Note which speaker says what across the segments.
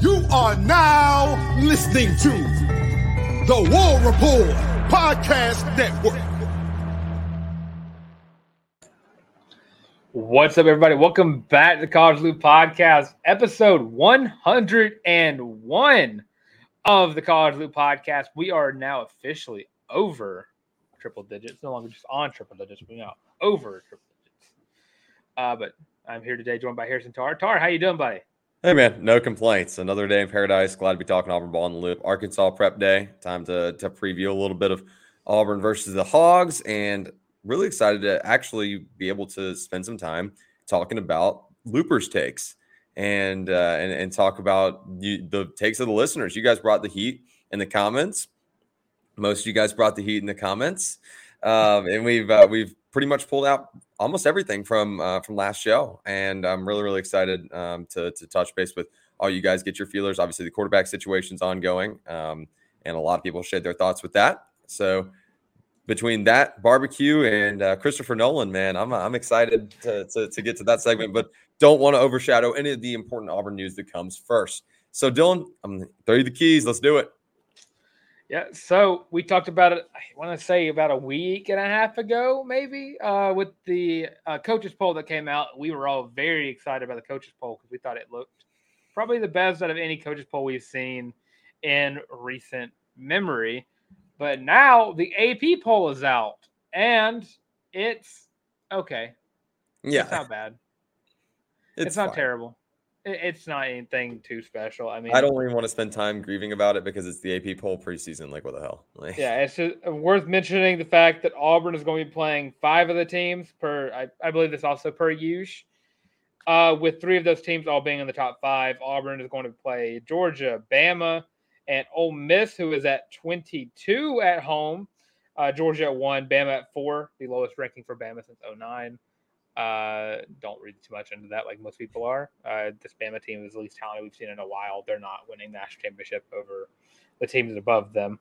Speaker 1: You are now listening to the War Report Podcast Network.
Speaker 2: What's up, everybody? Welcome back to the College Loop Podcast, episode 101 of the College Loop Podcast. We are now officially over triple digits, no longer just on triple digits, but now over triple digits. Uh, but I'm here today joined by Harrison Tarr. Tarr, how you doing, buddy?
Speaker 3: Hey man, no complaints. Another day in paradise. Glad to be talking Auburn ball in the loop. Arkansas prep day. Time to to preview a little bit of Auburn versus the Hogs, and really excited to actually be able to spend some time talking about Loopers takes and uh, and and talk about you, the takes of the listeners. You guys brought the heat in the comments. Most of you guys brought the heat in the comments, um, and we've uh, we've pretty much pulled out almost everything from uh, from last show, and I'm really really excited um, to to touch base with all you guys. Get your feelers. Obviously, the quarterback situation's ongoing, um, and a lot of people shared their thoughts with that. So between that barbecue and uh, Christopher Nolan, man, I'm I'm excited to, to, to get to that segment, but don't want to overshadow any of the important Auburn news that comes first. So Dylan, I'm throw you the keys. Let's do it.
Speaker 2: Yeah, so we talked about it. I want to say about a week and a half ago, maybe, uh, with the uh, coaches poll that came out. We were all very excited about the coaches poll because we thought it looked probably the best out of any coaches poll we've seen in recent memory. But now the AP poll is out, and it's okay.
Speaker 3: Yeah,
Speaker 2: it's not bad.
Speaker 3: It's,
Speaker 2: It's, not terrible. It- It's not anything too special. I mean,
Speaker 3: I don't even want to spend time grieving about it because it's the AP poll preseason. Like, what the hell? Like,
Speaker 2: Yeah, it's just worth mentioning the fact that Auburn is going to be playing five of the teams per. I, I believe this also per use. Uh, with three of those teams all being in the top five, Auburn is going to play Georgia, Bama, and Ole Miss, who is at 22 at home. Uh, Georgia at one, Bama at four, the lowest ranking for Bama since 09. Uh, don't read too much into that, like most people are. Uh, this Bama team is the least talented we've seen in a while. They're not winning the national championship over the teams above them.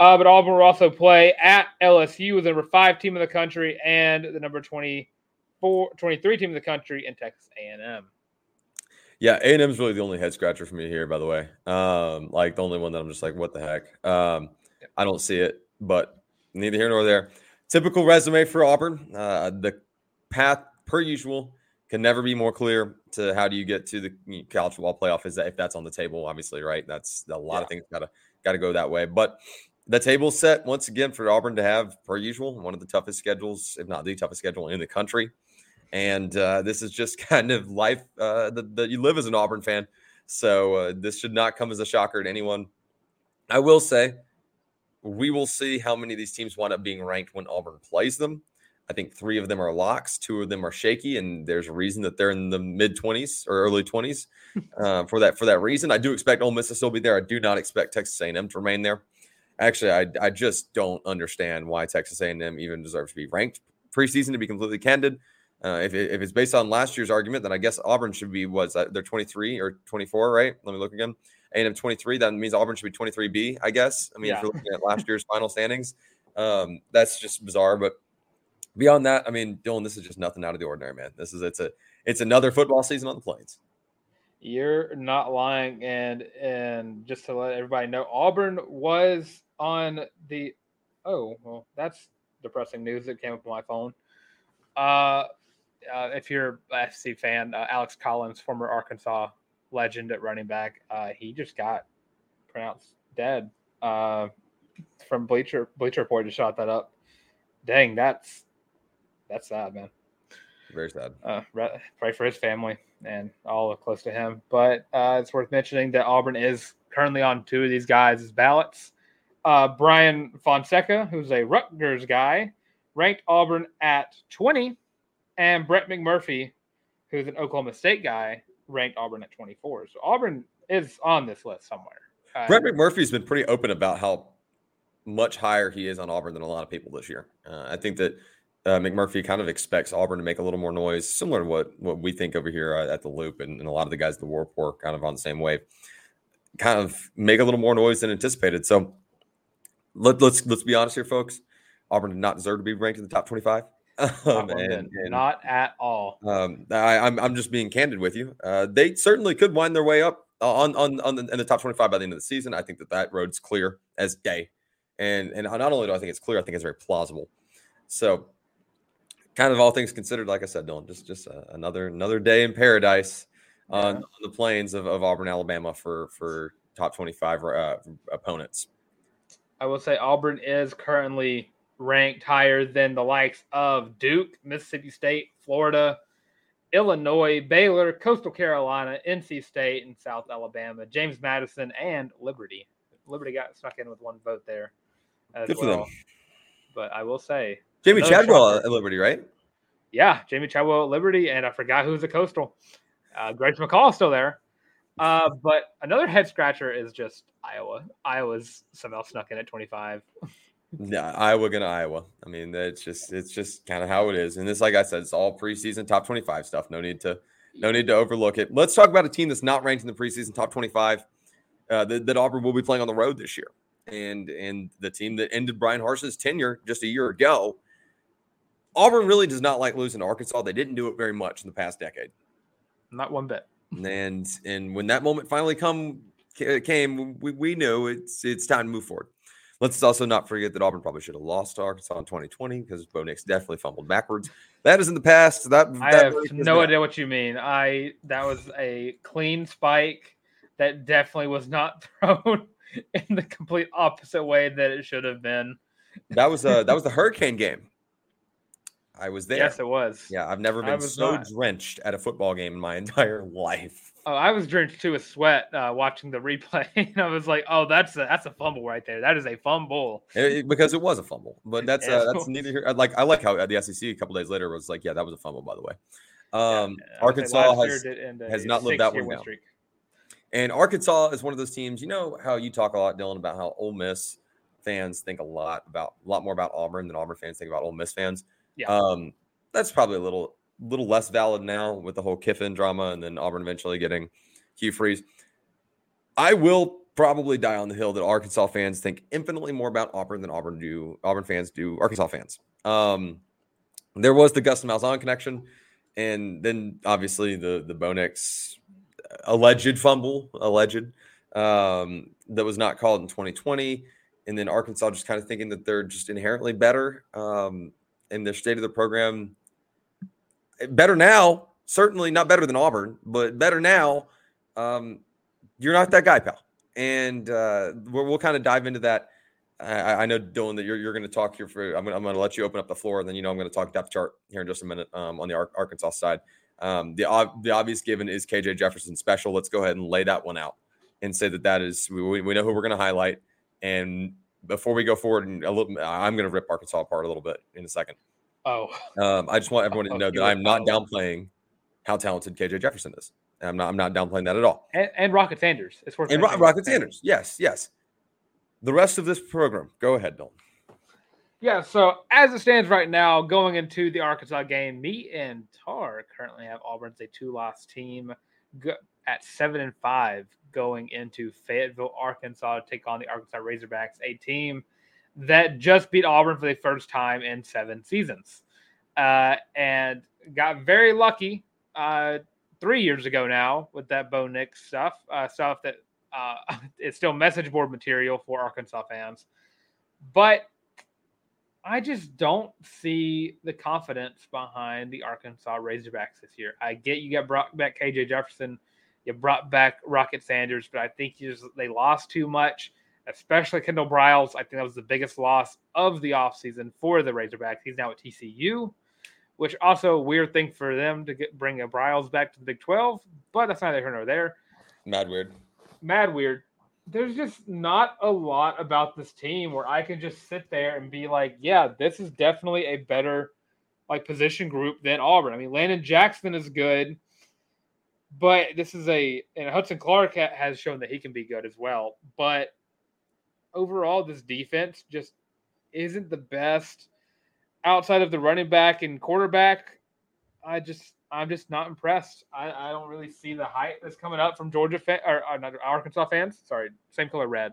Speaker 2: Uh, but Auburn will also play at LSU, the number five team in the country, and the number 24, 23 team in the country in Texas A&M.
Speaker 3: Yeah, A and M is really the only head scratcher for me here. By the way, um, like the only one that I'm just like, what the heck? Um, I don't see it, but neither here nor there. Typical resume for Auburn. Uh, the path, per usual, can never be more clear to how do you get to the college football playoff. Is that if that's on the table? Obviously, right? That's a lot
Speaker 2: Yeah.
Speaker 3: of things gotta gotta go that way. But the table set once again for Auburn to have, per usual, one of the toughest schedules, if not the toughest schedule in the country and uh, this is just kind of life uh, that, that you live as an Auburn fan. So uh, this should not come as a shocker to anyone. I will say, we will see how many of these teams wind up being ranked when Auburn plays them. I think three of them are locks, two of them are shaky, and there's a reason that they're in the mid 20s or early 20s uh, for that for that reason. I do expect Ole Miss to still be there. I do not expect Texas A&M to remain there. Actually, I, I just don't understand why Texas A&M even deserves to be ranked preseason. To be completely candid, uh, if, it, if it's based on last year's argument, then I guess Auburn should be was they're 23 or 24, right? Let me look again. A&M 23. That means Auburn should be 23B, I guess. I mean,
Speaker 2: Yeah.
Speaker 3: if you're looking at last year's final standings, um, that's just bizarre. But beyond that, I mean, Dylan, this is just nothing out of the ordinary, man. This is it's a it's another football season on the plains.
Speaker 2: You're not lying, and and just to let everybody know, Auburn was on the. Oh well, that's depressing news that came up on my phone. Uh, uh if you're a SC fan, uh, Alex Collins, former Arkansas legend at running back, uh, he just got pronounced dead. Uh, from Bleacher Bleacher Report just shot that up. Dang, that's that's sad, man
Speaker 3: Very sad.
Speaker 2: uh, pray for his family and all close to him. But uh, it's worth mentioning that Auburn is currently on two of these guys' ballots. Uh, Brian Fonseca, who's a Rutgers guy, ranked Auburn at 20, And Brett McMurphy, who's an Oklahoma State guy, ranked Auburn at 24. So Auburn is on this list somewhere.
Speaker 3: Uh, Brett McMurphy's been pretty open about how much higher he is on Auburn than a lot of people this year. Uh, I think that uh, McMurphy kind of expects Auburn to make a little more noise, similar to what what we think over here at the Loop, and, and a lot of the guys at the War Report kind of on the same wave, kind of make a little more noise than anticipated. So let, let's let's be honest here, folks. Auburn did not deserve to be ranked in the top twenty-five.
Speaker 2: Um, and, and, not at all.
Speaker 3: Um, I, am I'm, I'm just being candid with you. Uh, they certainly could wind their way up on on on the, in the top 25 by the end of the season. I think that that road's clear as day, and and not only do I think it's clear, I think it's very plausible. So, kind of all things considered, like I said, Dylan, just just uh, another another day in paradise yeah. on, on, the plains of, of Auburn, Alabama for for top 25 uh, opponents.
Speaker 2: I will say Auburn is currently ranked higher than the likes of Duke, Mississippi State, Florida, Illinois, Baylor, Coastal Carolina, NC State, and South Alabama, James Madison, and Liberty. Liberty got stuck in with one vote there as Good well. But I will say
Speaker 3: Jamey Chadwell at Liberty, right?
Speaker 2: Yeah, Jamey Chadwell at Liberty, and I forgot who's the Coastal. Uh, Grayson McCall is still there. Uh, but another head scratcher is just Iowa. Iowa's somehow snuck in at 25.
Speaker 3: Yeah, Iowa gonna Iowa. I mean, it's just it's just kind of how it is. And this, like I said, it's all preseason top 25 stuff. No need to no need to overlook it. Let's talk about a team that's not ranked in the preseason top 25 uh, that, that Auburn will be playing on the road this year. And and the team that ended Bryan Harsin's tenure just a year ago. Auburn really does not like losing to Arkansas. They didn't do it very much in the past decade.
Speaker 2: Not one bit.
Speaker 3: And and when that moment finally come came, we, we knew it's it's time to move forward. Let's also not forget that Auburn probably should have lost to Arkansas in 2020 because Bo Nix definitely fumbled backwards. That is in the past. That,
Speaker 2: I
Speaker 3: that
Speaker 2: have no idea what you mean. I that was a clean spike that definitely was not thrown in the complete opposite way that it should have been.
Speaker 3: That was uh that was the hurricane game. I was there.
Speaker 2: Yes, it was.
Speaker 3: Yeah, I've never been so not. drenched at a football game in my entire life.
Speaker 2: Oh, I was drenched to a sweat uh, watching the replay. and I was like, "Oh, that's a, that's a fumble right there. That is a fumble."
Speaker 3: It, because it was a fumble, but that's uh, that's neither here. Like I like how the SEC a couple days later was like, "Yeah, that was a fumble." By the way, um, yeah, Arkansas has has not lived that one down. Streak. And Arkansas is one of those teams. You know how you talk a lot, Dylan, about how Ole Miss fans think a lot about a lot more about Auburn than Auburn fans think about Ole Miss fans. Yeah. Um, that's probably a little little less valid now with the whole Kiffin drama and then Auburn eventually getting Hugh Freeze. I will probably die on the hill that Arkansas fans think infinitely more about Auburn than Auburn do Auburn fans do Arkansas fans. Um, there was the Gus Malzahn connection, and then obviously the the Bo Nix alleged fumble, alleged um, that was not called in 2020, and then Arkansas just kind of thinking that they're just inherently better. Um, in their state of the program. Better now, certainly not better than Auburn, but better now. Um, you're not that guy, pal. And uh, we'll, we'll kind of dive into that. I, I know, Dylan, that you're, you're going to talk here for. I'm going to let you open up the floor, and then you know I'm going to talk depth chart here in just a minute um, on the Ar- Arkansas side. Um, the the obvious given is KJ Jefferson special. Let's go ahead and lay that one out and say that that is we, we know who we're going to highlight. And before we go forward, and a little, I'm going to rip Arkansas apart a little bit in a second.
Speaker 2: Oh,
Speaker 3: um, I just want everyone to know that I'm not downplaying how talented KJ Jefferson is. I'm not. I'm not downplaying that at all.
Speaker 2: And, and Rocket Sanders. It's
Speaker 3: worth. And Ro- Rocket Sanders. Yes. Yes. The rest of this program. Go ahead, Dalton.
Speaker 2: Yeah. So as it stands right now, going into the Arkansas game, me and Tarr currently have Auburn's a two-loss team at seven and five going into Fayetteville, Arkansas, to take on the Arkansas Razorbacks, a team that just beat Auburn for the first time in seven seasons, uh, and got very lucky uh, three years ago now with that Bo Nix stuff, uh, stuff that uh, still message board material for Arkansas fans, but I just don't see the confidence behind the Arkansas Razorbacks this year. I get you got brought back KJ Jefferson, you brought back Rocket Sanders, but I think just, they lost too much especially Kendall Briles. I think that was the biggest loss of the offseason for the Razorbacks. He's now at TCU, which also a weird thing for them to get bring a Briles back to the Big 12, but that's neither here nor there.
Speaker 3: Mad weird.
Speaker 2: Mad weird. There's just not a lot about this team where I can just sit there and be like, yeah, this is definitely a better like position group than Auburn. I mean, Landon Jackson is good, but this is a and Hudson Clark ha- has shown that he can be good as well. But overall, this defense just isn't the best outside of the running back and quarterback. I just I'm just not impressed. I, I don't really see the hype that's coming up from Georgia fan, or, or not Arkansas fans. Sorry, same color red,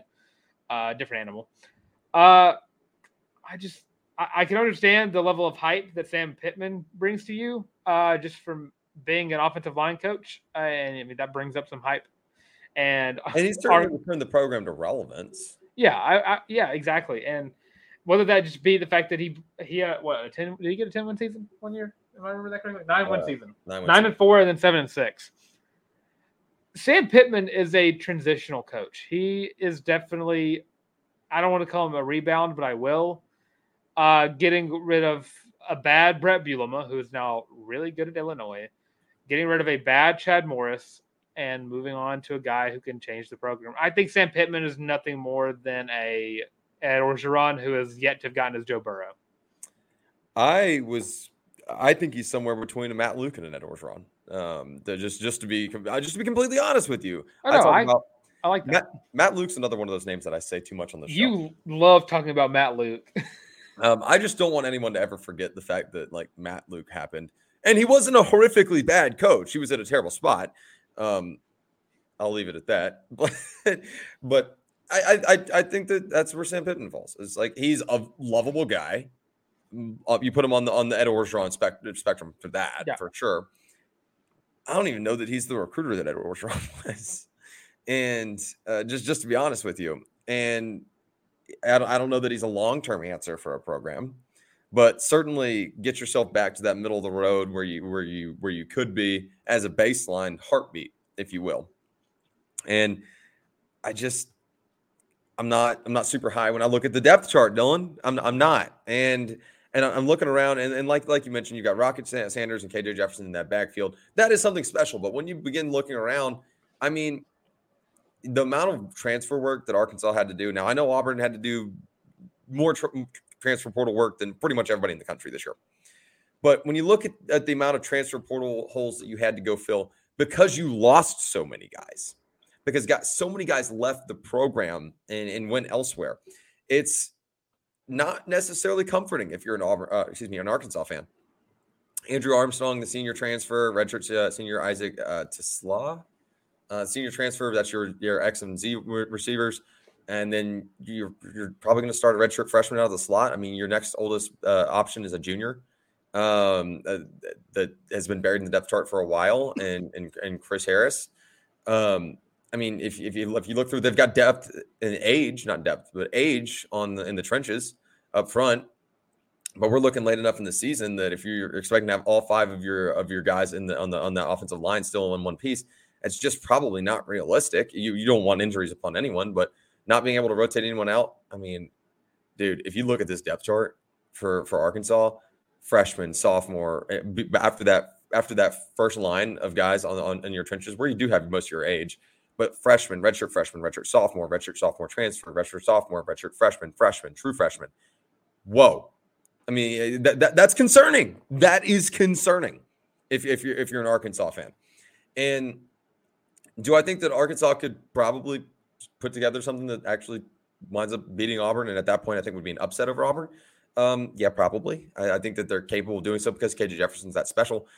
Speaker 2: uh, different animal. Uh, I just I, I, can understand the level of hype that Sam Pittman brings to you, uh, just from being an offensive line coach, uh, and I mean that brings up some hype. And
Speaker 3: and he's starting to return the program to relevance.
Speaker 2: Yeah, I, I, yeah, exactly. And whether that just be the fact that he he had what a ten did he get a ten win season one year? If I remember that correctly, nine uh, win season, nine, nine and four, and then seven and six. Sam Pittman is a transitional coach. He is definitely, I don't want to call him a rebound, but I will. Uh, getting rid of a bad Bret Bielema, who is now really good at Illinois, getting rid of a bad Chad Morris, and moving on to a guy who can change the program. I think Sam Pittman is nothing more than a Ed Orgeron who has yet to have gotten his Joe Burrow.
Speaker 3: I was I think he's somewhere between a Matt Luke and Ed Orgeron. Um, just just to be just to be completely honest with you,
Speaker 2: I, know, I, about, I like that.
Speaker 3: Matt, Matt, Luke's another one of those names that I say too much on the show.
Speaker 2: You love talking about Matt Luke.
Speaker 3: um, I just don't want anyone to ever forget the fact that like Matt Luke happened, and he wasn't a horrifically bad coach. He was at a terrible spot. Um, I'll leave it at that. But but I I I think that that's where Sam Pittman falls. It's like he's a lovable guy uh, you put him on the on the Ed Orgeron spectrum, spectrum for that yeah. for sure. I don't even know that he's the recruiter that Ed Orgeron was, and uh, just just to be honest with you, and I don't, I don't know that he's a long term answer for a program, but certainly get yourself back to that middle of the road where you where you where you could be as a baseline heartbeat, if you will. And I just I'm not I'm not super high when I look at the depth chart, Dylan. I'm I'm not, and and I'm looking around, and, and like like you mentioned, you've got Rocket Sanders and KJ Jefferson in that backfield. That is something special. But when you begin looking around, I mean, the amount of transfer work that Arkansas had to do. Now I know Auburn had to do more transfer portal work than pretty much everybody in the country this year. But when you look at, at the amount of transfer portal holes that you had to go fill because you lost so many guys, because got so many guys left the program and, and went elsewhere, it's not necessarily comforting if you're an Auburn, uh, excuse me, an Arkansas fan. Andrew Armstrong, the senior transfer, redshirt uh, senior Isaac uh, TeSlaa, uh, senior transfer. That's your your X and Z receivers, and then you're you're probably going to start a redshirt freshman out of the slot. I mean, your next oldest uh, option is a junior um, uh, that has been buried in the depth chart for a while, and and, and Chris Harris. Um, I mean, if, if you if you look through, they've got depth and age, not depth, but age on the in the trenches up front. But we're looking late enough in the season that if you're expecting to have all five of your of your guys in the on the on that offensive line still in one piece, it's just probably not realistic. You you don't want injuries upon anyone, but not being able to rotate anyone out. I mean, dude, if you look at this depth chart for for Arkansas, freshman, sophomore, eh, after that after that first line of guys on, on in your trenches where you do have most of your age, but freshman, redshirt freshman, redshirt sophomore, redshirt sophomore transfer, redshirt sophomore, redshirt freshman, freshman, true freshman. Whoa. I mean, eh, that, that, that's concerning. That is concerning if, if you're if you're an Arkansas fan. And do I think that Arkansas could probably put together something that actually winds up beating Auburn? And at that point, I think would be an upset over Auburn. Um, yeah, probably. I, I, think that they're capable of doing so because KJ Jefferson's that special.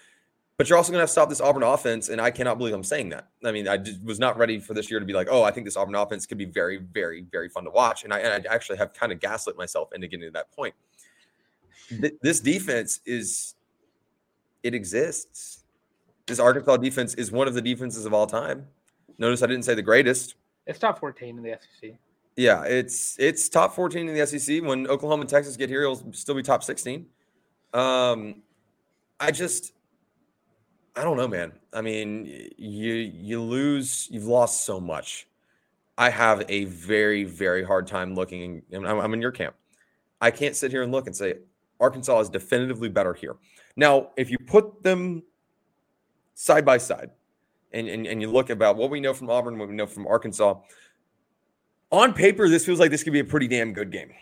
Speaker 3: But you're also going to have to stop this Auburn offense, and I cannot believe I'm saying that. I mean, I just was not ready for this year to be like, oh, I think this Auburn offense could be very, very, very fun to watch, and I, and I actually have kind of gaslit myself into getting to that point. Th- this defense is, it exists. This Arkansas defense is one of the defenses of all time. Notice I didn't say the greatest.
Speaker 2: It's top 14 in the SEC.
Speaker 3: Yeah, it's it's top 14 in the SEC. When Oklahoma and Texas get here, it'll still be top 16. Um, I just I don't know, man. I mean, you you lose, you've lost so much. I have a very very hard time looking. I'm, I'm in your camp. I can't sit here and look and say Arkansas is definitively better here. Now, if you put them side by side, and, and, and you look about what we know from Auburn, what we know from Arkansas, on paper, this feels like this could be a pretty damn good game.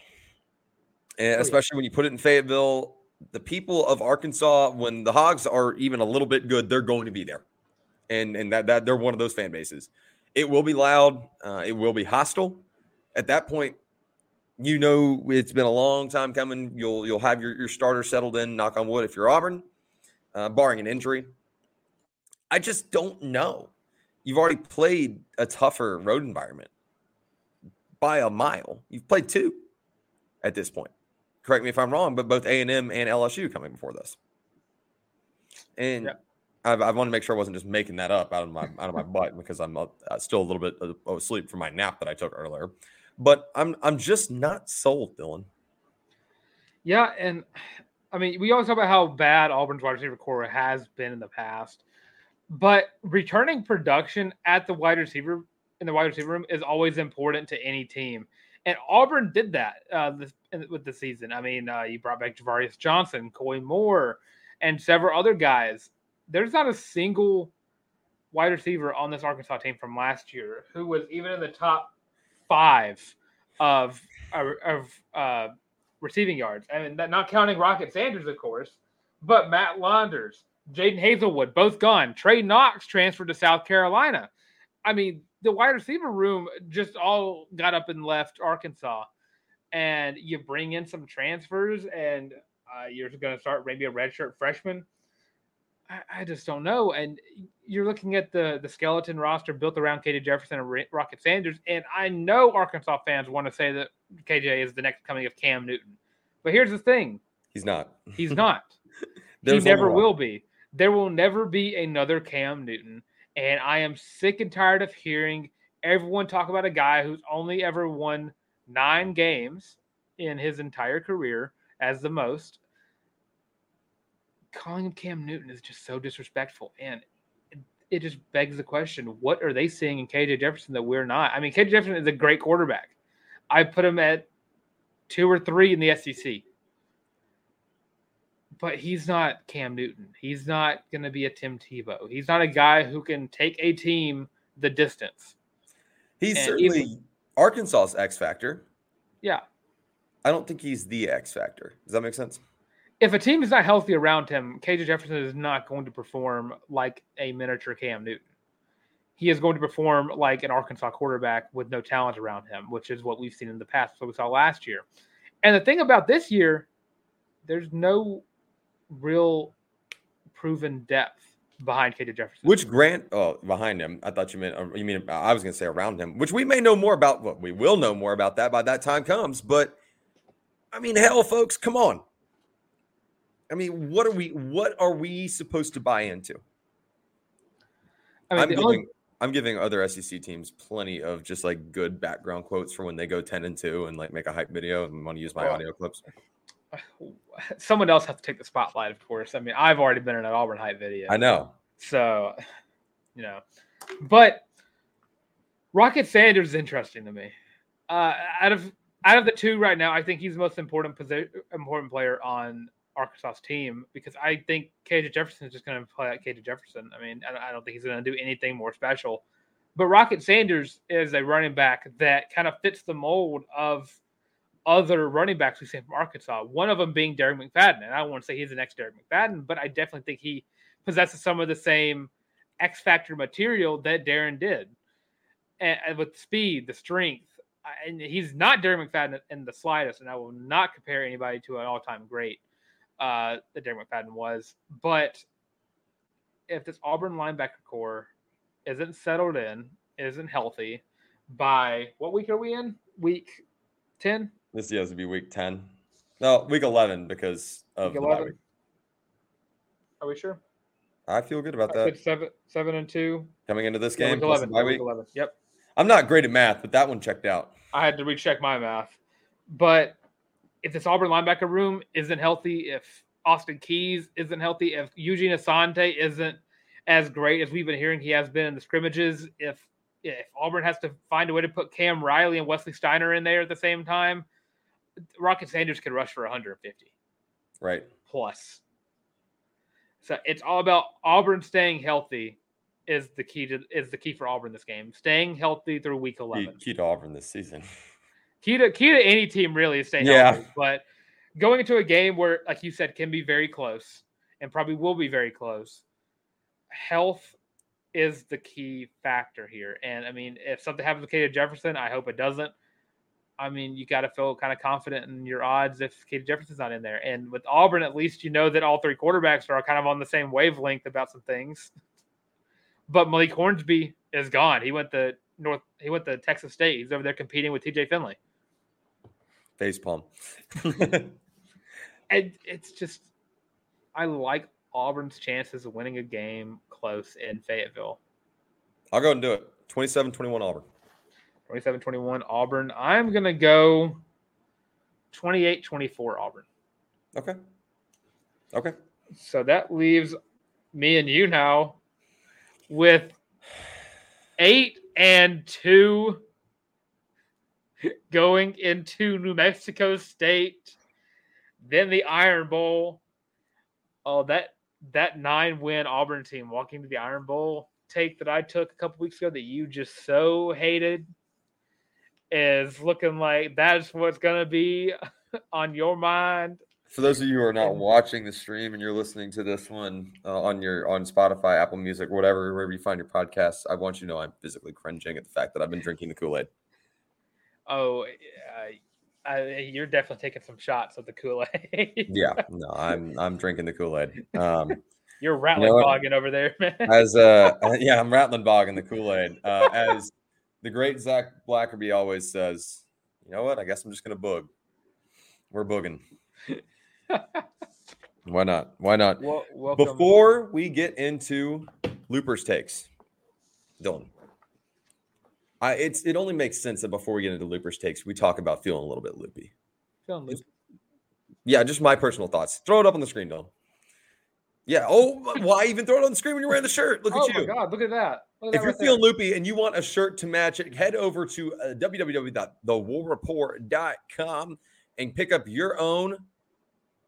Speaker 3: And especially when you put it in Fayetteville, the people of Arkansas, when the Hogs are even a little bit good, they're going to be there, and and that that they're one of those fan bases. It will be loud. Uh, it will be hostile. At that point, you know it's been a long time coming. You'll you'll have your, your starter settled in. Knock on wood, if you're Auburn, uh, barring an injury. I just don't know. You've already played a tougher road environment by a mile. You've played two at this point. Correct me if I'm wrong, but both A and M and LSU coming before this, and yeah. I, I want to make sure I wasn't just making that up out of my out of my butt because I'm uh, still a little bit asleep from my nap that I took earlier. But I'm I'm just not sold, Dylan.
Speaker 2: Yeah, and I mean, we always talk about how bad Auburn's wide receiver core has been in the past, but returning production at the wide receiver in the wide receiver room is always important to any team. And Auburn did that uh, this, with the season. I mean, uh, you brought back Ja'Varrius Johnson, Koy Moore, and several other guys. There's not a single wide receiver on this Arkansas team from last year who was even in the top five of of uh, receiving yards. I mean, not counting Rocket Sanders, of course, but Matt Landers, Jadon Haselwood, both gone. Trey Knox transferred to South Carolina. I mean, the wide receiver room just all got up and left Arkansas, and you bring in some transfers, and uh, you're going to start maybe a redshirt freshman. I, I, just don't know. And you're looking at the the skeleton roster built around KJ Jefferson and Rocket Sanders, and I know Arkansas fans want to say that KJ is the next coming of Cam Newton, but here's the thing:
Speaker 3: he's not.
Speaker 2: He's not. he never will be. There will never be another Cam Newton. And I am sick and tired of hearing everyone talk about a guy who's only ever won nine games in his entire career as the most. Calling him Cam Newton is just so disrespectful. And it, just begs the question what are they seeing in KJ Jefferson that we're not? I mean, KJ Jefferson is a great quarterback. I put him at two or three in the SEC but he's not Cam Newton. He's not going to be a Tim Tebow. He's not a guy who can take a team the distance.
Speaker 3: He's and certainly even, Arkansas's X factor.
Speaker 2: Yeah.
Speaker 3: I don't think he's the X factor. Does that make sense?
Speaker 2: If a team is not healthy around him, KJ Jefferson is not going to perform like a miniature Cam Newton. He is going to perform like an Arkansas quarterback with no talent around him, which is what we've seen in the past, what we saw last year. And the thing about this year, there's no real proven depth behind KJ Jefferson.
Speaker 3: Which Grant, oh, behind him. I thought you meant, you mean, I was going to say around him, which we may know more about. Well, we will know more about that by that time comes. But I mean, hell, folks, come on. I mean, what are we, what are we supposed to buy into? I mean, I'm giving, only... I'm giving other SEC teams plenty of just like good background quotes for when they go 10 and 2 and like make a hype video and want to use my oh. audio clips
Speaker 2: someone else has to take the spotlight, of course. I mean, I've already been in an Auburn hype video.
Speaker 3: I know.
Speaker 2: So, you know, but Rocket Sanders is interesting to me. Uh, out of out of the two right now, I think he's the most important position, important player on Arkansas's team because I think KJ Jefferson is just going to play like KJ Jefferson. I mean, I don't think he's going to do anything more special. But Rocket Sanders is a running back that kind of fits the mold of other running backs we've seen from Arkansas. One of them being Darren McFadden, and I don't want to say he's the next Darren McFadden, but I definitely think he possesses some of the same X factor material that Darren did, and, with speed, the strength, and he's not Darren McFadden in the slightest. And I will not compare anybody to an all-time great uh, that Darren McFadden was. But if this Auburn linebacker core isn't settled in, isn't healthy, by what week are we in? Week ten.
Speaker 3: This has to be week 10. No, week 11 because of week 11.
Speaker 2: Are we sure?
Speaker 3: I feel good about that.
Speaker 2: Seven, seven and two
Speaker 3: coming into this game.
Speaker 2: week 11. week 11. Yep.
Speaker 3: I'm not great at math, but that one checked out.
Speaker 2: I had to recheck my math. But if this Auburn linebacker room isn't healthy, if Austin Keys isn't healthy, if Eugene Asante isn't as great as we've been hearing he has been in the scrimmages, if if Auburn has to find a way to put Cam Riley and Wesley Steiner in there at the same time, Rocket Sanders could rush for 150.
Speaker 3: Right.
Speaker 2: Plus. So it's all about Auburn staying healthy is the key to is the key for Auburn this game. Staying healthy through week 11.
Speaker 3: Key, key to Auburn this season.
Speaker 2: Key to key to any team really is staying yeah. healthy, but going into a game where, like you said, can be very close and probably will be very close. Health is the key factor here. And I mean, if something happens to KJ Jefferson, I hope it doesn't. I mean, you got to feel kind of confident in your odds if KJ Jefferson's not in there. And with Auburn, at least you know that all three quarterbacks are kind of on the same wavelength about some things. But Malik Hornsby is gone. He went to North. He went to Texas State. He's over there competing with TJ Finley.
Speaker 3: Face palm.
Speaker 2: and it's just, I like Auburn's chances of winning a game close in Fayetteville.
Speaker 3: I'll go and do it. 27 21 Auburn.
Speaker 2: 27 21 Auburn. I'm going to go 28 24 Auburn.
Speaker 3: Okay. Okay.
Speaker 2: So that leaves me and you now with eight and two going into New Mexico State, then the Iron Bowl. Oh, that that nine win Auburn team walking to the Iron Bowl take that I took a couple weeks ago that you just so hated is looking like that's what's gonna be on your mind.
Speaker 3: For those of you who are not watching the stream and you're listening to this one uh, on your on Spotify, Apple Music, whatever, wherever you find your podcasts, I want you to know I'm physically cringing at the fact that I've been drinking the Kool Aid.
Speaker 2: Oh, uh, you're definitely taking some shots of the Kool Aid.
Speaker 3: yeah, no, I'm I'm drinking the Kool Aid. Um,
Speaker 2: you're rattling you know, bogging over there, man.
Speaker 3: As uh, yeah, I'm rattling bogging the Kool Aid. Uh, as the great Zach Blackerby always says, you know what? I guess I'm just gonna boog. We're booging. Why not? Why not? Well, Before we get into Loopers takes, Dylan, I, it's it only makes sense that before we get into Loopers takes, we talk about feeling a little bit loopy. Feeling loopy. Yeah, just my personal thoughts. Throw it up on the screen, Dylan. Yeah. Oh, why even throw it on the screen when you're wearing the shirt? Look
Speaker 2: oh
Speaker 3: at you.
Speaker 2: Oh my God! Look at that.
Speaker 3: If you're feeling loopy and you want a shirt to match it, head over to uh, www.thewarreport.com and pick up your own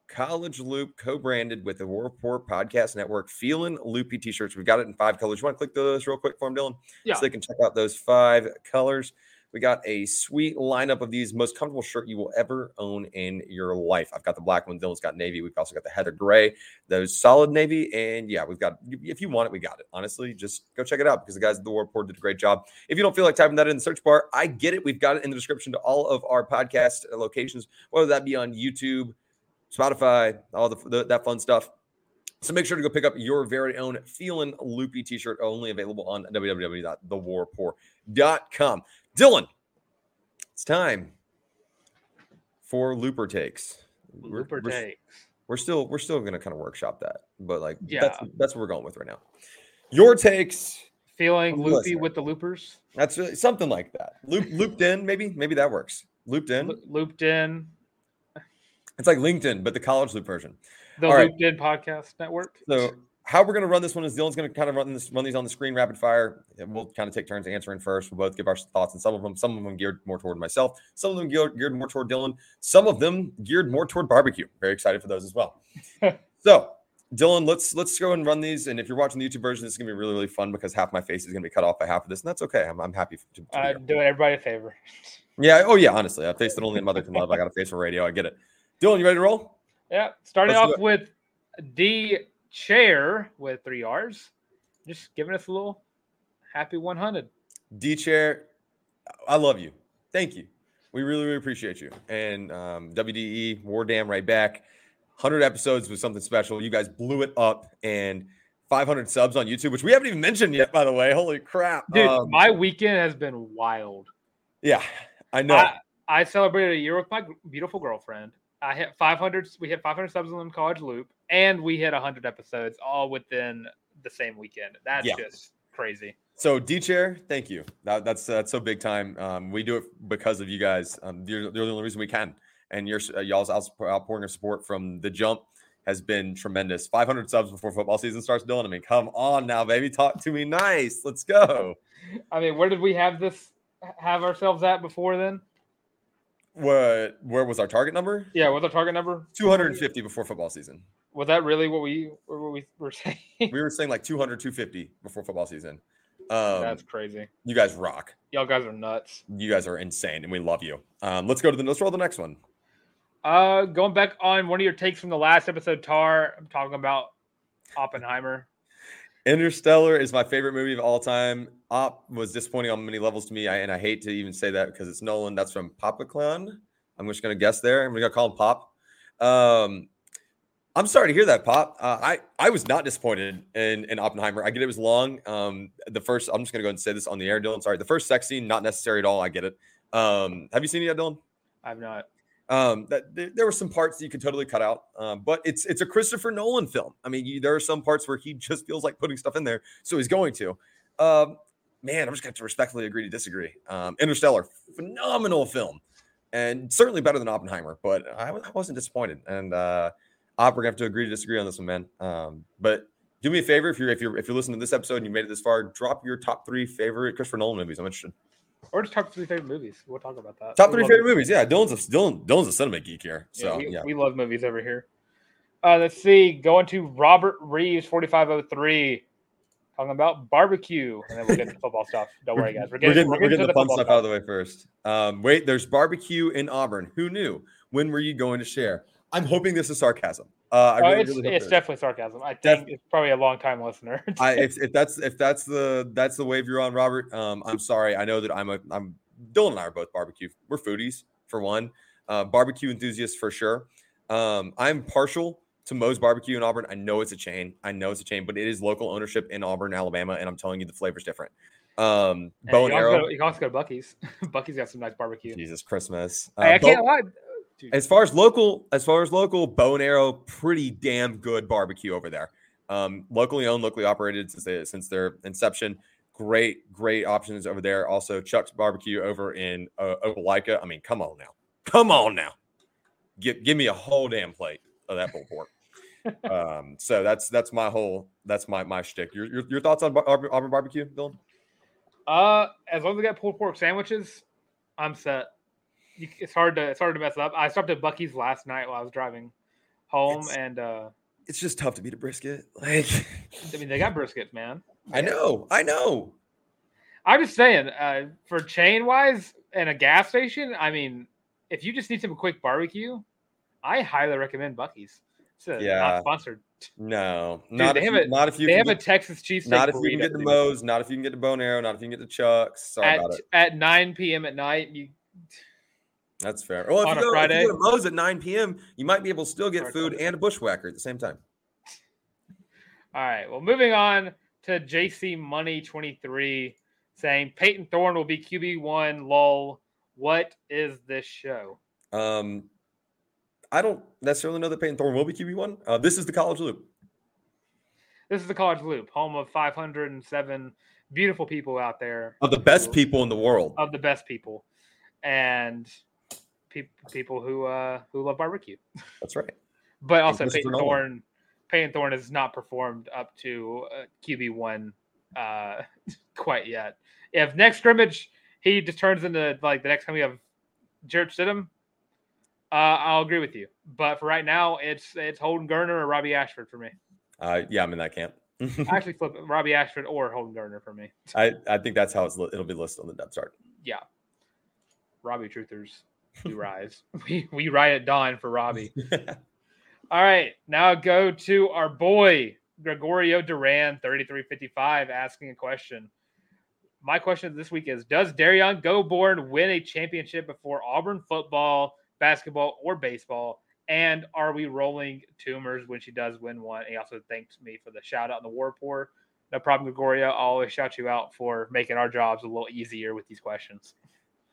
Speaker 3: College Loop co-branded with the War Report Podcast Network. Feeling loopy t-shirts. We've got it in five colors. You want to click those real quick for them, Dylan?
Speaker 2: Yeah.
Speaker 3: So they can check out those five colors. We got a sweet lineup of these most comfortable shirt you will ever own in your life. I've got the black one. Dylan's got navy. We've also got the heather gray, those solid navy. And yeah, we've got, if you want it, we got it. Honestly, just go check it out because the guys at the War Report did a great job. If you don't feel like typing that in the search bar, I get it. We've got it in the description to all of our podcast uh, locations, whether that be on YouTube, Spotify, all the, the that fun stuff. So make sure to go pick up your very own Feeling Loopy t-shirt, only available on www.thewarreport.com. Dylan, it's time for Looper takes.
Speaker 2: Looper we're, takes.
Speaker 3: We're still we're still gonna kind of workshop that, but like
Speaker 2: yeah.
Speaker 3: that's that's what we're going with right now. Your takes.
Speaker 2: Feeling loopy with the loopers.
Speaker 3: That's really, something like that. Loop, looped in, maybe maybe that works. Looped in.
Speaker 2: looped in.
Speaker 3: It's like LinkedIn, but the college loop version.
Speaker 2: The All Looped right. In Podcast Network.
Speaker 3: So how we're going to run this one is Dylan's going to kind of run this, run these on the screen rapid fire. And we'll kind of take turns answering first. We'll both give our thoughts, and some of them, some of them geared more toward myself, some of them geared, geared more toward Dylan, some of them geared more toward barbecue. Very excited for those as well. so, Dylan, let's let's go and run these. And if you're watching the YouTube version, this is gonna be really really fun because half my face is gonna be cut off by half of this, and that's okay. I'm, I'm happy to,
Speaker 2: to uh, doing everybody a favor.
Speaker 3: Yeah. Oh yeah. Honestly, I face that only a mother can love. I got a face for radio. I get it. Dylan, you ready to roll?
Speaker 2: Yeah. Starting Let's off with D Chair with three R's. Just giving us a little happy 100.
Speaker 3: D Chair, I love you. Thank you. We really, really appreciate you. And um, WDE, War Dam, right back. 100 episodes was something special. You guys blew it up and 500 subs on YouTube, which we haven't even mentioned yet, by the way. Holy crap.
Speaker 2: Dude, um, my weekend has been wild.
Speaker 3: Yeah, I know.
Speaker 2: I, I celebrated a year with my beautiful girlfriend. I hit 500. We hit 500 subs on the College Loop, and we hit 100 episodes all within the same weekend. That's yeah. just crazy.
Speaker 3: So D chair, thank you. That, that's that's so big time. Um, we do it because of you guys. Um, you're, you're the only reason we can, and your uh, y'all's outpouring of support from the jump has been tremendous. 500 subs before football season starts, Dylan. I mean, come on now, baby, talk to me nice. Let's go.
Speaker 2: I mean, where did we have this have ourselves at before then?
Speaker 3: what where was our target number?
Speaker 2: Yeah, what's our target number?
Speaker 3: 250 before football season.
Speaker 2: Was that really what we what we were saying?
Speaker 3: we were saying like 200 250 before football season. Um,
Speaker 2: That's crazy.
Speaker 3: You guys rock.
Speaker 2: Y'all guys are nuts.
Speaker 3: You guys are insane, and we love you. Um, let's go to the let's roll the next one.
Speaker 2: Uh, going back on one of your takes from the last episode, Tarr. I'm talking about Oppenheimer.
Speaker 3: Interstellar is my favorite movie of all time. Op was disappointing on many levels to me, I, and I hate to even say that because it's Nolan. That's from Papa Clown. I'm just gonna guess there. I'm gonna call him Pop. Um, I'm sorry to hear that, Pop. Uh, I I was not disappointed in, in Oppenheimer. I get it was long. Um, the first I'm just gonna go and say this on the air, Dylan. Sorry, the first sex scene not necessary at all. I get it. Um, have you seen it yet, Dylan?
Speaker 2: I've not.
Speaker 3: Um, that there, there, were some parts that you could totally cut out, um, but it's it's a Christopher Nolan film. I mean, you, there are some parts where he just feels like putting stuff in there, so he's going to. Um, man, I'm just going to respectfully agree to disagree. Um, Interstellar, phenomenal film, and certainly better than Oppenheimer, but I, I wasn't disappointed. And uh, Op, we're gonna have to agree to disagree on this one, man. Um, but do me a favor if you're if you're if you're listening to this episode and you made it this far, drop your top three favorite Christopher Nolan movies. I'm interested.
Speaker 2: Or just top three favorite movies. We'll talk about that.
Speaker 3: Top three favorite movies. Yeah, Dylan's a Dylan, Dylan's a cinema geek here. So
Speaker 2: yeah, we,
Speaker 3: yeah.
Speaker 2: we love movies over here. Uh, let's see. Going to Robert Reeves, forty five oh three. Talking about barbecue, and then we'll get to football stuff. Don't worry, guys.
Speaker 3: We're getting, we're getting, we're getting, we're getting the, the fun stuff, stuff out of the way first. Um, wait, there's barbecue in Auburn. Who knew? When were you going to share? I'm hoping this is sarcasm. Uh, I
Speaker 2: oh, it's, really it's definitely sarcasm. I think Def- it's probably a long time listener.
Speaker 3: I, if, if that's if that's the that's the wave you're on, Robert. Um, I'm sorry. I know that I'm a I'm Dylan and I are both barbecue. We're foodies for one, uh, barbecue enthusiasts for sure. Um, I'm partial to Moe's Barbecue in Auburn. I know it's a chain. I know it's a chain, but it is local ownership in Auburn, Alabama, and I'm telling you, the flavor's different. Um,
Speaker 2: hey, bow and arrow. you can also go to Buc-ee's. Buc-ee's got some nice barbecue.
Speaker 3: Jesus Christmas.
Speaker 2: Uh, hey, I can't lie.
Speaker 3: Dude. As far as local, as far as local, bow and arrow, pretty damn good barbecue over there. Um, locally owned, locally operated since they, since their inception. Great, great options over there. Also, Chuck's Barbecue over in uh, Opelika. I mean, come on now, come on now, give give me a whole damn plate of that pulled pork. um, so that's that's my whole that's my my shtick. Your your, your thoughts on Auburn, Auburn barbecue, Dylan?
Speaker 2: Uh, as long as we got pulled pork sandwiches, I'm set. You, it's hard to it's hard to mess up. I stopped at Buc-ee's last night while I was driving home,
Speaker 3: it's,
Speaker 2: and uh,
Speaker 3: it's just tough to beat a brisket. Like,
Speaker 2: I mean, they got briskets, man.
Speaker 3: I know, I know.
Speaker 2: I'm just saying, uh, for chain wise and a gas station, I mean, if you just need some quick barbecue, I highly recommend Buc-ee's. So yeah, not sponsored.
Speaker 3: No,
Speaker 2: Dude, not, if you, a, not if you. They have get, a Texas cheese.
Speaker 3: Not if you can get the Moe's. Not if you can get the Bone Arrow. Not if you can get the Chucks. Sorry
Speaker 2: at,
Speaker 3: about it.
Speaker 2: At 9 p.m. at night, you.
Speaker 3: That's fair. Well, if on you, go, Friday, if you go to Moe's at 9 p.m., you might be able to still get food and a bushwhacker at the same time.
Speaker 2: All right. Well, moving on to JC Money 23 saying Payton Thorne will be QB1. Lol. What is this show?
Speaker 3: Um, I don't necessarily know that Payton Thorne will be QB1. Uh, this is the college loop.
Speaker 2: This is the college loop, home of 507 beautiful people out there.
Speaker 3: Of the best people in the world.
Speaker 2: Of the best people. And people people who uh who love barbecue.
Speaker 3: That's right.
Speaker 2: But also Payton Thorne Payton Thorne has not performed up to uh, QB one uh, quite yet. If next scrimmage he just turns into like the next time we have Jarrett Stidham, uh, I'll agree with you. But for right now, it's it's Holden Geriner or Robbie Ashford for me.
Speaker 3: Uh, yeah, I'm in that camp.
Speaker 2: I actually flip Robbie Ashford or Holden Geriner for me.
Speaker 3: I, I think that's how it's it'll be listed on the depth chart.
Speaker 2: Yeah, Robbie Truthers, we rise. we we ride at dawn for Robbie. All right, now go to our boy Gregorio Duran, 3355, asking a question. My question this week is Does Derrian Gobourne win a championship before Auburn football, basketball, or baseball? And are we rolling Toomer's when she does win one? he also thanks me for the shout out in the war report. No problem, Gregorio. I'll always shout you out for making our jobs a little easier with these questions.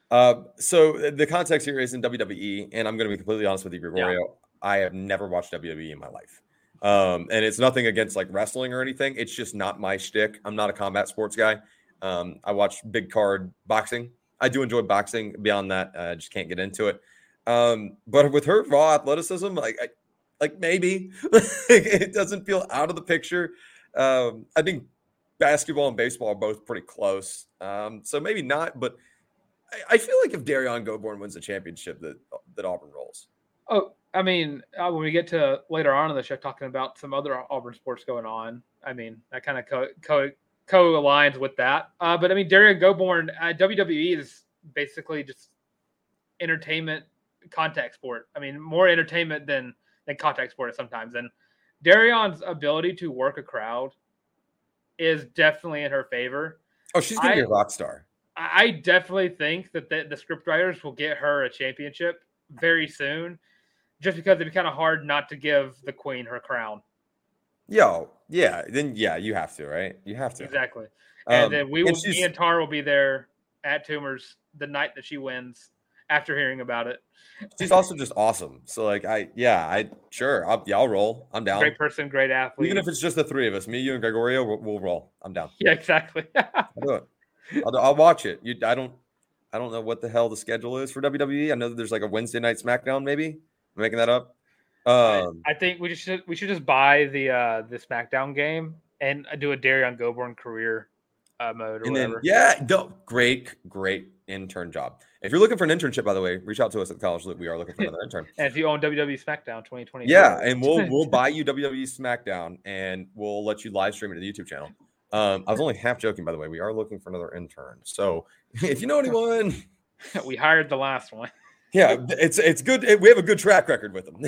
Speaker 3: Uh, so the context here is in WWE, and I'm going to be completely honest with you, Gregorio. Yeah. I have never watched WWE in my life. Um, and it's nothing against like wrestling or anything. It's just not my shtick. I'm not a combat sports guy. Um, I watch big card boxing. I do enjoy boxing. Beyond that, I just can't get into it. Um, but with her raw athleticism, like, I, like maybe it doesn't feel out of the picture. Um, I think basketball and baseball are both pretty close. Um, so maybe not, but I, I feel like if Derrian Gobourne wins the championship, that that Auburn rolls.
Speaker 2: Oh, I mean, uh, when we get to later on in the show, talking about some other Auburn sports going on, I mean, that kind of co co co aligns with that. Uh, but I mean, Derrian Gobourne, uh, WWE is basically just entertainment contact sport. I mean, more entertainment than than contact sport sometimes. And Derrian's ability to work a crowd is definitely in her favor.
Speaker 3: Oh, she's gonna
Speaker 2: I-
Speaker 3: be a rock star.
Speaker 2: I definitely think that the, the scriptwriters will get her a championship very soon, just because it'd be kind of hard not to give the queen her crown.
Speaker 3: Yo, yeah, then yeah, you have to, right? You have to.
Speaker 2: Exactly. And
Speaker 3: Um,
Speaker 2: then we will, me and Tarr will be there at Toomer's the night that she wins after hearing about it.
Speaker 3: She's also just awesome. So like I yeah, I sure I'll yeah, I'll roll. I'm down.
Speaker 2: Great person, great athlete.
Speaker 3: Even if it's just the three of us, me, you, and Gregorio, we'll, we'll roll. I'm down.
Speaker 2: yeah, exactly.
Speaker 3: I'll do it. I'll, I'll watch it. You, I don't, I don't know what the hell the schedule is for WWE. I know that there's like a Wednesday night SmackDown. Maybe I'm making that up. Um,
Speaker 2: I think we just should we should just buy the uh the SmackDown game and do a Derrian Gobourne career uh, mode or
Speaker 3: and then
Speaker 2: whatever.
Speaker 3: yeah, no, great, great intern job. If you're looking for an internship, by the way, reach out to us at the College Loop. We are looking for another intern.
Speaker 2: And if you own WWE SmackDown 2020,
Speaker 3: Yeah, and we'll we'll buy you WWE SmackDown, and we'll let you live stream it to the YouTube channel. Um, I was only half joking, by the way. We are looking for another intern, so if you know anyone,
Speaker 2: we hired the last one.
Speaker 3: yeah, it's it's good. We have a good track record with them.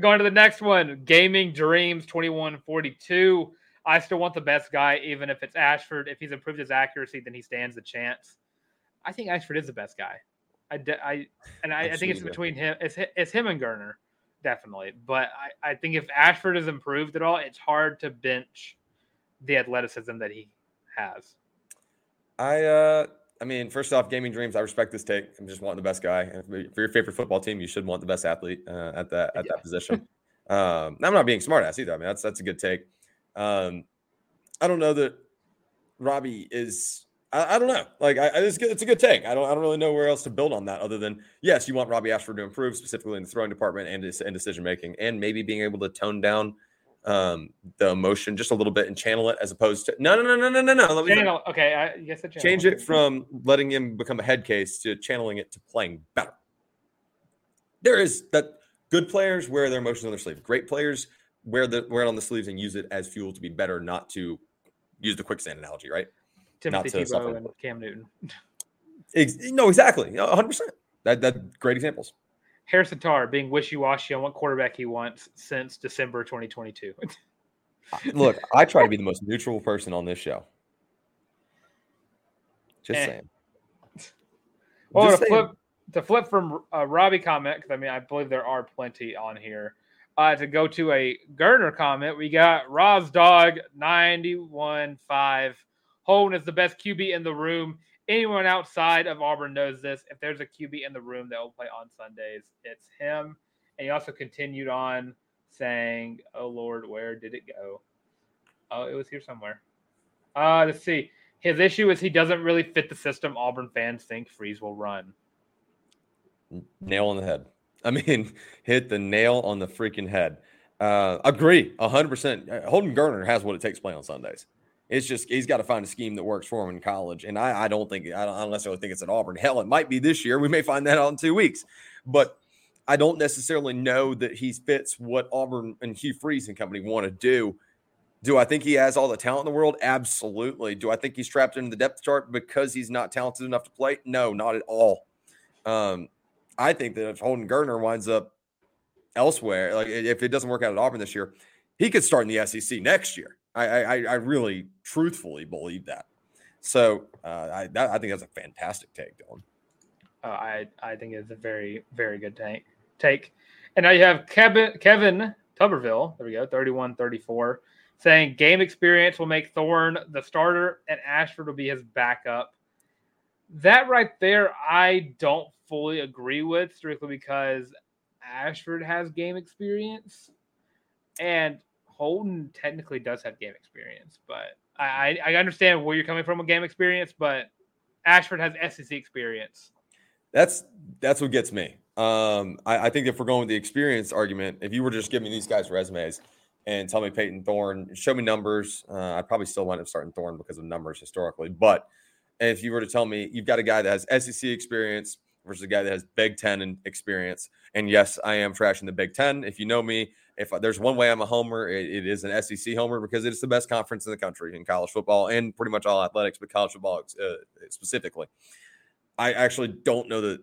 Speaker 2: Going to the next one, Gaming Dreams 2142. I still want the best guy, even if it's Ashford. If he's improved his accuracy, then he stands a chance. I think Ashford is the best guy. I, I and I, I think it's between him. It's it's him and Garner, definitely. But I, I think if Ashford is improved at all, it's hard to bench the athleticism that he has.
Speaker 3: I uh I mean, first off, gaming dreams. I respect this take. I'm just wanting the best guy. And for your favorite football team, you should want the best athlete uh, at that at that position. Um, I'm not being smart ass either. I mean, that's that's a good take. Um, I don't know that Robbie is. I, I don't know. Like, I, I, it's, good, it's a good take. I don't. I don't really know where else to build on that other than yes, you want Robbie Ashford to improve specifically in the throwing department and and decision making, and maybe being able to tone down um the emotion just a little bit and channel it as opposed to no no no no no no no let me
Speaker 2: Channel, okay, I guess channel.
Speaker 3: change it from letting him become a head case to channeling it to playing better. There is that good players wear their emotions on their sleeve. Great players wear the wear it on the sleeves and use it as fuel to be better, not to use the quicksand analogy, right?
Speaker 2: Timothy
Speaker 3: not to suffer.
Speaker 2: Tebow and Cam Newton.
Speaker 3: Ex- no, exactly, hundred percent. That that great examples.
Speaker 2: Harrison Tarr being wishy-washy on what quarterback he wants since December 2022.
Speaker 3: Look, I try to be the most neutral person on this show. Just
Speaker 2: Eh.
Speaker 3: saying.
Speaker 2: Well,
Speaker 3: Just
Speaker 2: to
Speaker 3: saying.
Speaker 2: flip to flip from uh, Robbie comment because I mean I believe there are plenty on here. Uh, to go to a Gardner comment, we got Roz Dog ninety one five. Holden is the best QB in the room. Anyone outside of Auburn knows this. If there's a QB in the room that will play on Sundays, it's him. And he also continued on saying, "Oh Lord, where did it go? Oh, it was here somewhere. Uh, let's see. His issue is he doesn't really fit the system Auburn fans think Freeze will run.
Speaker 3: nail on the head. I mean, hit the nail on the freaking head. Uh, agree, hundred percent. Holden Garner has what it takes to play on Sundays. It's just he's got to find a scheme that works for him in college, and I, I don't think I don't, necessarily think it's at Auburn. Hell, it might be this year. We may find that out in two weeks, but I don't necessarily know that he fits what Auburn and Hugh Freeze and company want to do. Do I think he has all the talent in the world? Absolutely. Do I think he's trapped in the depth chart because he's not talented enough to play? No, not at all. Um, I think that if Holden Gardner winds up elsewhere, like if it doesn't work out at Auburn this year, he could start in the SEC next year. I I, I really truthfully believe that. So uh, I that, I think that's a fantastic take, Dylan.
Speaker 2: Uh, I I think it's a very very good take. Take, and now you have Kevin Kevin Tuberville. There we go, 31-34, saying game experience will make Thorne the starter and Ashford will be his backup. That right there, I don't fully agree with, strictly because Ashford has game experience, and Holden technically does have game experience. But I I I understand where you're coming from with game experience, but Ashford has SEC experience.
Speaker 3: That's that's what gets me. Um, I, I think if we're going with the experience argument, if you were just giving these guys' resumes and tell me Payton Thorne, show me numbers, uh, I'd probably still wind up starting Thorne because of numbers historically. But if you were to tell me you've got a guy that has SEC experience versus a guy that has Big Ten experience, and yes, I am trashing the Big Ten. If you know me, if there's one way I'm a homer, it, it is an SEC homer because it's the best conference in the country in college football and pretty much all athletics, but college football uh, specifically. I actually don't know that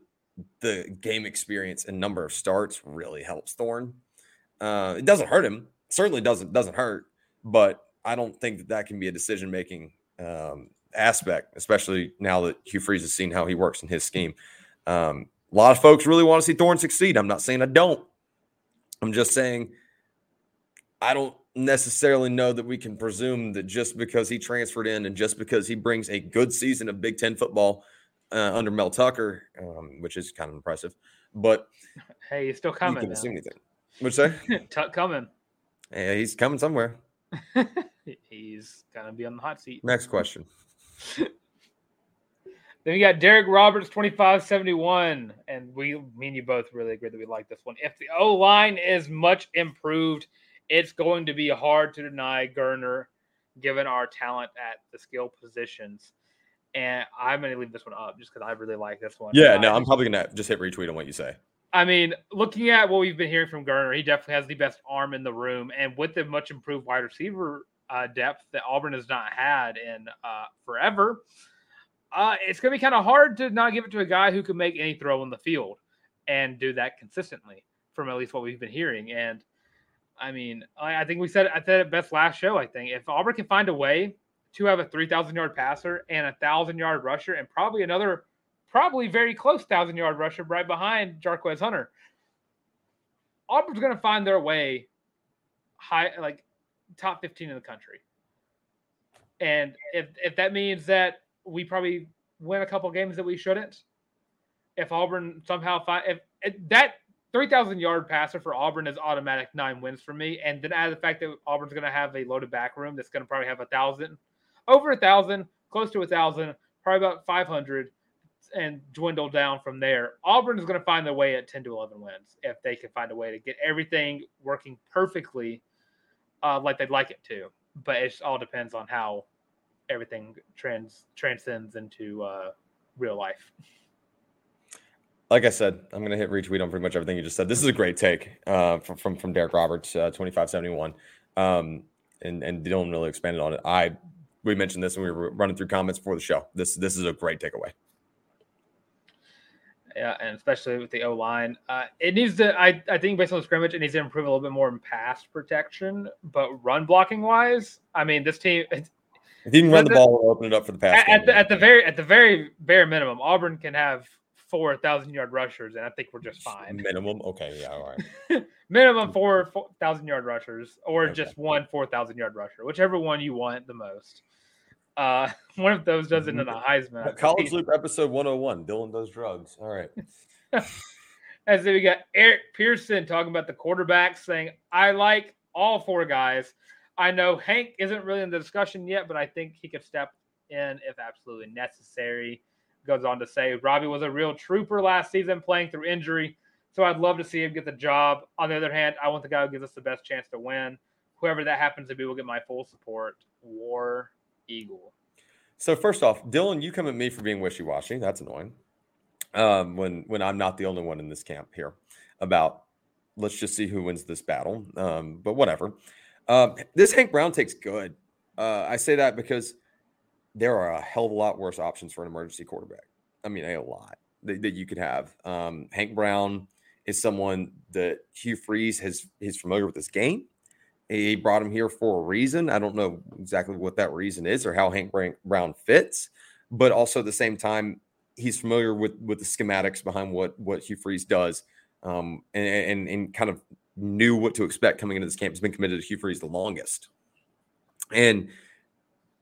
Speaker 3: the game experience and number of starts really helps Thorne. Uh, it doesn't hurt him. Certainly doesn't doesn't hurt, but I don't think that that can be a decision making um, aspect, especially now that Hugh Freeze has seen how he works in his scheme. Um, a lot of folks really want to see Thorne succeed. I'm not saying I don't. I'm just saying I don't necessarily know that we can presume that just because he transferred in and just because he brings a good season of Big Ten football uh, under Mel Tucker, um, which is kind of impressive, but
Speaker 2: hey, he's still coming.
Speaker 3: You can assume anything. What's that?
Speaker 2: Tuck coming.
Speaker 3: Yeah, he's coming somewhere.
Speaker 2: he's gonna be on the hot seat.
Speaker 3: Next question.
Speaker 2: Then we got Derek Roberts, 2571. And we, me and you both really agree that we like this one. If the O line is much improved, it's going to be hard to deny Geriner given our talent at the skill positions. And I'm going to leave this one up just because I really like this one.
Speaker 3: Yeah, no, I'm probably going to just hit retweet on what you say.
Speaker 2: I mean, looking at what we've been hearing from Geriner, he definitely has the best arm in the room. And with the much improved wide receiver uh, depth that Auburn has not had in uh, forever, uh, it's going to be kind of hard to not give it to a guy who can make any throw on the field and do that consistently, from at least what we've been hearing. And I mean, I, I think we said I said it best last show. I think if Auburn can find a way to have a three thousand yard passer and a thousand yard rusher, and probably another, probably very close thousand yard rusher right behind Jarquez Hunter, Auburn's going to find their way high, like top fifteen in the country. And if if that means that we probably win a couple games that we shouldn't. If Auburn somehow find if, if that three thousand yard passer for Auburn is automatic nine wins for me, and then add the fact that Auburn's going to have a loaded back room that's going to probably have a thousand, over a thousand, close to a thousand, probably about five hundred, and dwindle down from there. Auburn is going to find their way at ten to eleven wins if they can find a way to get everything working perfectly, uh, like they'd like it to. But it all depends on how everything trans transcends into uh, real life.
Speaker 3: Like I said, I'm going to hit retweet on pretty much everything you just said. This is a great take uh, from, from from Derek Roberts, uh, 2571, um, and and Dylan really expanded on it. I we mentioned this when we were running through comments before the show. This this is a great takeaway.
Speaker 2: Yeah, and especially with the O line, uh, it needs to. I, I think based on the scrimmage, it needs to improve a little bit more in pass protection. But run blocking wise, I mean, this team
Speaker 3: if you can run the, the ball open it up for the pass,
Speaker 2: at, the, at the very at the very bare minimum, Auburn can have four thousand yard rushers, and I think we're just fine.
Speaker 3: Minimum, okay, yeah, all right.
Speaker 2: minimum four, four thousand yard rushers, or okay. just one four thousand yard rusher, whichever one you want the most. Uh, one of those does it in a Heisman.
Speaker 3: College Loop episode one hundred one. and one. Dylan does drugs. All right.
Speaker 2: As we got Eric Pearson talking about the quarterbacks, saying, "I like all four guys." I know Hank isn't really in the discussion yet, but I think he could step in if absolutely necessary. Goes on to say Robbie was a real trooper last season playing through injury, so I'd love to see him get the job. On the other hand, I want the guy who gives us the best chance to win. Whoever that happens to be will get my full support. War Eagle.
Speaker 3: So first off, Dylan, you come at me for being wishy-washy. That's annoying. Um, when when I'm not the only one in this camp here about let's just see who wins this battle. Um, but whatever. Um, this Hank Brown takes good. Uh, I say that because there are a hell of a lot worse options for an emergency quarterback. I mean, a lot that, that you could have. Um, Hank Brown is someone that Hugh Freeze has he's familiar with this game. He brought him here for a reason. I don't know exactly what that reason is or how Hank Brown fits, but also at the same time, he's familiar with with the schematics behind what what Hugh Freeze does, um, and, and and kind of knew what to expect coming into this camp. He's been committed to Hugh Freeze the longest. And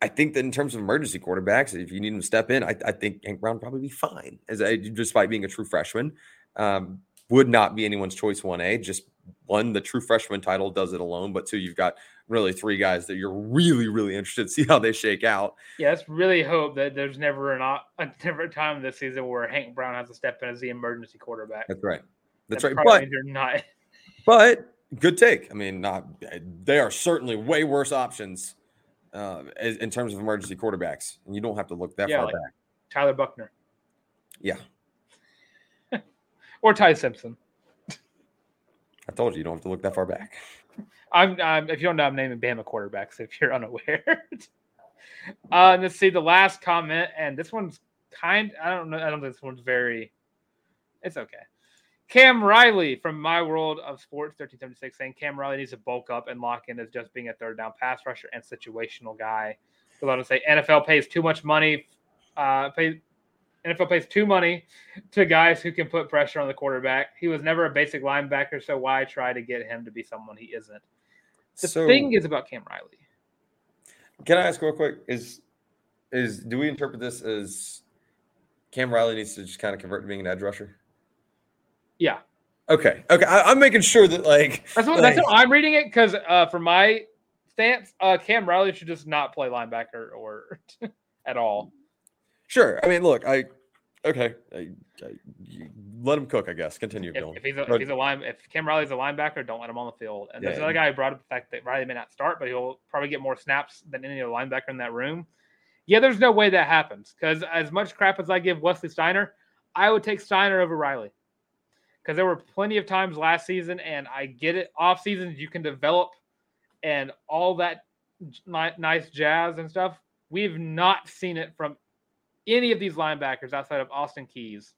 Speaker 3: I think that in terms of emergency quarterbacks, if you need him to step in, I, I think Hank Brown probably be fine, as I, despite being a true freshman. Um, would not be anyone's choice 1A. Just one, the true freshman title does it alone, but two, you've got really three guys that you're really, really interested to see how they shake out.
Speaker 2: Yeah, let's really hope that there's never an, a different time this season where Hank Brown has to step in as the emergency quarterback.
Speaker 3: That's right. That's, That's right. But you're not but good take. I mean, not they are certainly way worse options uh, in terms of emergency quarterbacks, and you don't have to look that yeah, far like back.
Speaker 2: Tyler Buchner.
Speaker 3: Yeah.
Speaker 2: or Ty Simpson.
Speaker 3: I told you you don't have to look that far back.
Speaker 2: I'm, I'm if you don't know, I'm naming Bama quarterbacks. If you're unaware. uh, let's see the last comment, and this one's kind. I don't know. I don't think this one's very It's okay. Cam Riley from My World of Sports 1376 saying Cam Riley needs to bulk up and lock in as just being a third down pass rusher and situational guy. Goes on to say NFL pays too much money. Uh, pay, NFL pays too money to guys who can put pressure on the quarterback. He was never a basic linebacker, so why try to get him to be someone he isn't? The
Speaker 3: So-
Speaker 2: thing is about Cam Riley.
Speaker 3: Can I ask real quick? Is is do we interpret this as Cam Riley needs to just kind of convert to being an edge rusher?
Speaker 2: Yeah,
Speaker 3: Okay, okay. I, am making sure that like
Speaker 2: that's what,
Speaker 3: like,
Speaker 2: that's how I'm reading it because uh, for my stance, uh, Cam Riley should just not play linebacker or at all.
Speaker 3: Sure. I mean, look, I okay. I, I, let him cook. I guess. Continue,
Speaker 2: If, if he's a, if he's a line, if Cam Riley's a linebacker, don't let him on the field. And there's
Speaker 3: Yeah.
Speaker 2: another guy who brought up the fact that Riley may not start, but he'll probably get more snaps than any other linebacker in that room. Yeah, there's no way that happens because as much crap as I give Wesley Steiner, I would take Steiner over Riley because there were plenty of times last season, and I get it. Off seasons you can develop and all that nice jazz and stuff. We've not seen it from any of these linebackers outside of Austin Keys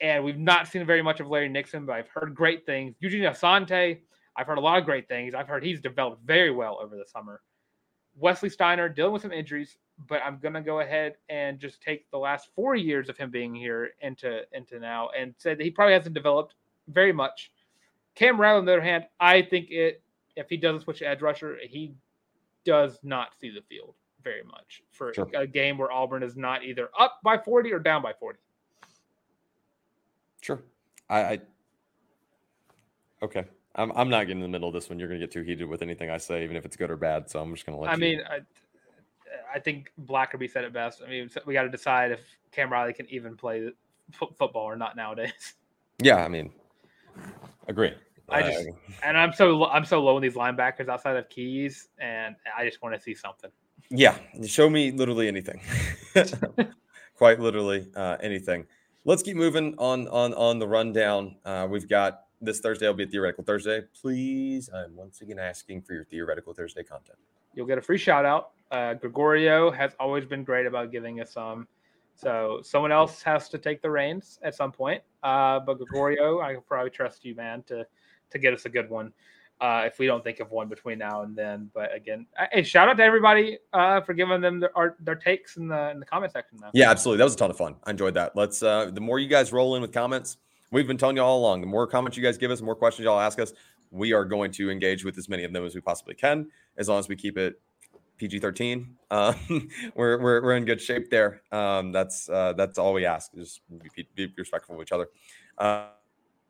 Speaker 2: and we've not seen very much of Larry Nixon, but I've heard great things. Eugene Asante, I've heard a lot of great things. I've heard he's developed very well over the summer. Wesley Steiner dealing with some injuries, but I'm gonna go ahead and just take the last four years of him being here into into now and say that he probably hasn't developed very much. Cam Riley, on the other hand, I think it if he doesn't switch to edge rusher, he does not see the field very much for
Speaker 3: Sure.
Speaker 2: a game where Auburn is not either up by 40 or down by 40.
Speaker 3: Sure. I, I okay. I'm I'm not getting in the middle of this one. You're gonna get too heated with anything I say, even if it's good or bad. So I'm just gonna let
Speaker 2: I
Speaker 3: you.
Speaker 2: mean, I, I think Blackerby said it best. I mean, we got to decide if Cam Riley can even play fo- football or not nowadays.
Speaker 3: yeah. I mean, agree.
Speaker 2: I
Speaker 3: Uh,
Speaker 2: just- And I'm so I'm so low in these linebackers outside of Keys, and I just want to see something.
Speaker 3: Yeah, show me literally anything. Quite literally uh, anything. Let's keep moving on on on the rundown. Uh, we've got this Thursday will be a theoretical Thursday. Please, I'm once again asking for your theoretical Thursday content.
Speaker 2: You'll get a free shout out. Uh, Gregorio has always been great about giving us some. So someone else has to take the reins at some point. Uh, but Gregorio, I can probably trust you, man, to to get us a good one. Uh, if we don't think of one between now and then, but again, uh, hey, shout out to everybody uh, for giving them their, our, their takes in the in the comment section. Though.
Speaker 3: Yeah, absolutely. That was a ton of fun. I enjoyed that. Let's uh the more you guys roll in with comments, we've been telling you all along, the more comments you guys give us, the more questions y'all ask us, we are going to engage with as many of them as we possibly can, as long as we keep it PG thirteen. Um, we're, we're we're in good shape there. Um, that's uh, that's all we ask. Just be, be respectful of each other. Uh,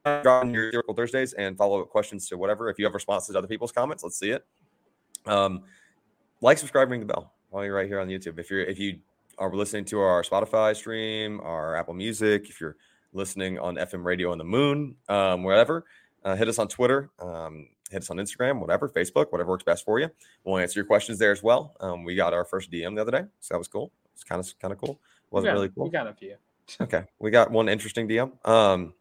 Speaker 3: in your Thursdays and follow up questions to whatever. If you have responses to other people's comments, let's see it. Um, like, subscribe, ring the bell while you're right here on YouTube. If you're if you are listening to our Spotify stream, our Apple Music, if you're listening on FM radio on the moon, um, wherever, uh, hit us on Twitter, um, hit us on Instagram, whatever, Facebook, whatever works best for you. We'll answer your questions there as well. Um, we got our first DM the other day, so that was cool. It's kind of kind of cool. Wasn't
Speaker 2: got-
Speaker 3: really cool.
Speaker 2: We got a few.
Speaker 3: Okay, we got one interesting DM. Um,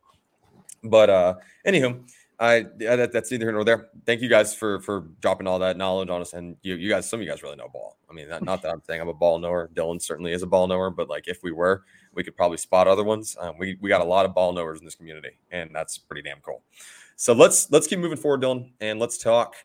Speaker 3: but uh, anywho, I yeah, that, that's neither here nor there. Thank you guys for for dropping all that knowledge on us, and you you guys, some of you guys really know ball. I mean, not, not that I'm saying I'm a ball knower. Dylan certainly is a ball knower, but like if we were, we could probably spot other ones. Um, we we got a lot of ball knowers in this community, and that's pretty damn cool. So let's let's keep moving forward, Dylan, and let's talk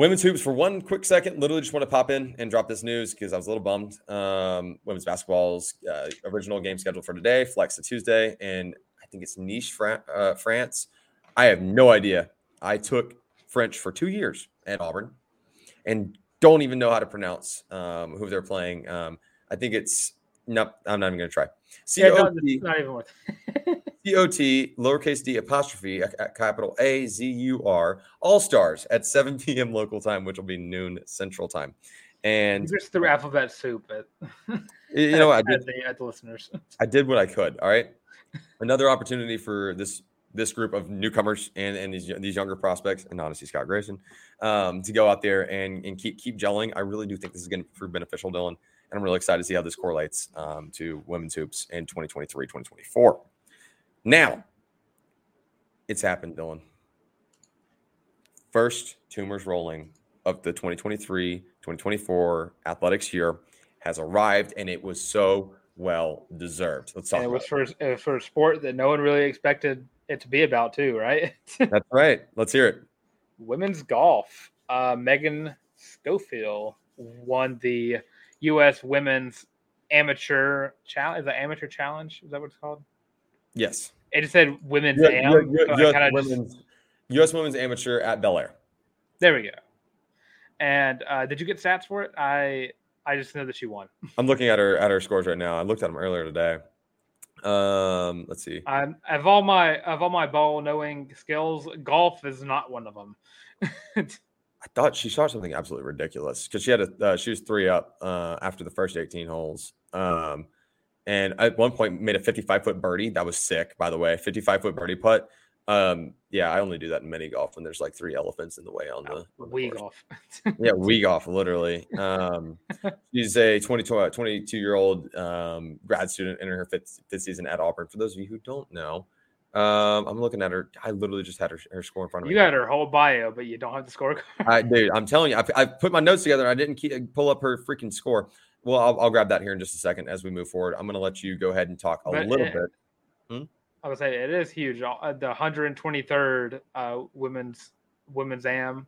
Speaker 3: women's hoops for one quick second. Literally, just want to pop in and drop this news because I was a little bummed. Um, women's basketball's uh, original game scheduled for today, flex to Tuesday, and I think it's Nice, uh, France. I have no idea. I took French for two years at Auburn, and don't even know how to pronounce um, who they're playing. Um, I think it's no. I'm not even going to try. C O T
Speaker 2: it's not even worth.
Speaker 3: C O T lowercase d apostrophe capital A Z U R All Stars at 7 p.m. local time, which will be noon Central time. And
Speaker 2: just threw alphabet soup at
Speaker 3: you know, I
Speaker 2: at,
Speaker 3: did
Speaker 2: the, at the listeners.
Speaker 3: I did what I could. All right. Another opportunity for this this group of newcomers and, and these these younger prospects, and honestly, Scott Grayson, um, to go out there and, and keep keep gelling. I really do think this is going to prove beneficial, Dylan. And I'm really excited to see how this correlates um, to women's hoops in 2023, 2024. Now, it's happened, Dylan. First Toomer's rolling of the 2023 2024 athletics year has arrived, and it was so well deserved. Let's talk.
Speaker 2: And it was for it for a sport that no one really expected it to be about too, right?
Speaker 3: That's right. Let's hear it.
Speaker 2: Women's golf. Uh, Megan Schofill won the U.S. Women's Amateur Challenge. Is that Amateur Challenge? Is that what it's called?
Speaker 3: Yes.
Speaker 2: It just said Women's
Speaker 3: U-
Speaker 2: Am.
Speaker 3: U- U-
Speaker 2: so
Speaker 3: US,
Speaker 2: kinda just-
Speaker 3: women's, US women's amateur at Bel Air.
Speaker 2: there we go. And uh, did you get stats for it? I I just know that she won.
Speaker 3: I'm looking at her at her scores right now. I looked at them earlier today. Um, let's see.
Speaker 2: I'm, of all my of all my ball knowing skills, golf is not one of them.
Speaker 3: I thought she shot something absolutely ridiculous because she had a uh, she was three up uh, after the first 18 holes. Um, and at one point made a 55 foot birdie. That was sick, by the way. 55 foot birdie putt. Um, yeah, I only do that in mini golf when there's like three elephants in the way on the, on the
Speaker 2: we golf.
Speaker 3: Yeah, we golf literally. Um, she's a 22, 22 year old um, grad student in her fifth, fifth season at Auburn. For those of you who don't know, um, I'm looking at her. I literally just had her, her score in front of me.
Speaker 2: You got her whole bio, but you don't have the score
Speaker 3: I, dude, I'm telling you, I, I put my notes together. And I didn't keep, pull up her freaking score. Well, I'll, I'll grab that here in just a second as we move forward. I'm going to let you go ahead and talk a
Speaker 2: But
Speaker 3: little
Speaker 2: it-
Speaker 3: bit.
Speaker 2: I would say it is huge. Uh, The 123rd uh, women's women's am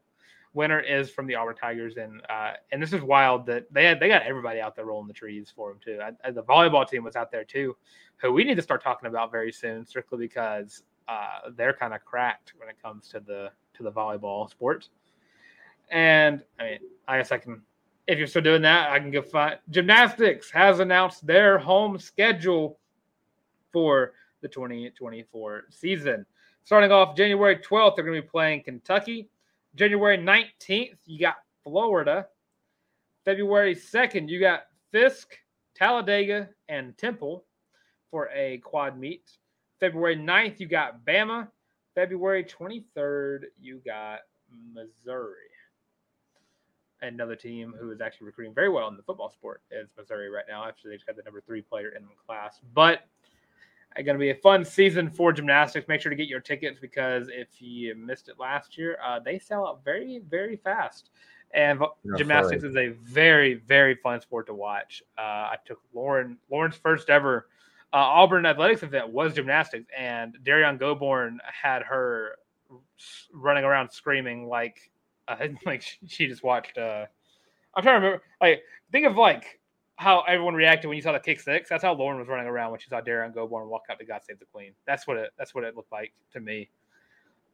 Speaker 2: winner is from the Auburn Tigers, and uh, and this is wild that they had they got everybody out there rolling the trees for them too. I, the volleyball team was out there too, who we need to start talking about very soon, strictly because uh, they're kind of cracked when it comes to the to the volleyball sport. And I mean, I guess I can. If you're still doing that, I can go find. Gymnastics has announced their home schedule for the 2024 season. Starting off January 12th, they're going to be playing Kentucky. January 19th, you got Florida. February 2nd, you got Fisk, Talladega, and Temple for a quad meet. February 9th, you got Bama. February 23rd, you got Missouri. Another team who is actually recruiting very well in the football sport is Missouri right now. Actually, they just got the number three player in the class. But going to be a fun season for gymnastics. Make sure to get your tickets because if you missed it last year, uh, they sell out very, very fast. And gymnastics is a very, very fun sport to watch. Uh, I took Lauren, Lauren's first ever uh, Auburn athletics event was gymnastics, and Derrian Gobourne had her running around screaming like, uh, like she- she just watched. Uh, I'm trying to remember. Like, think of like how everyone reacted when you saw the kick six. That's how Lauren was running around when she saw Derrian Gobourne walk out to God Save the Queen. That's what it. That's what it looked like to me.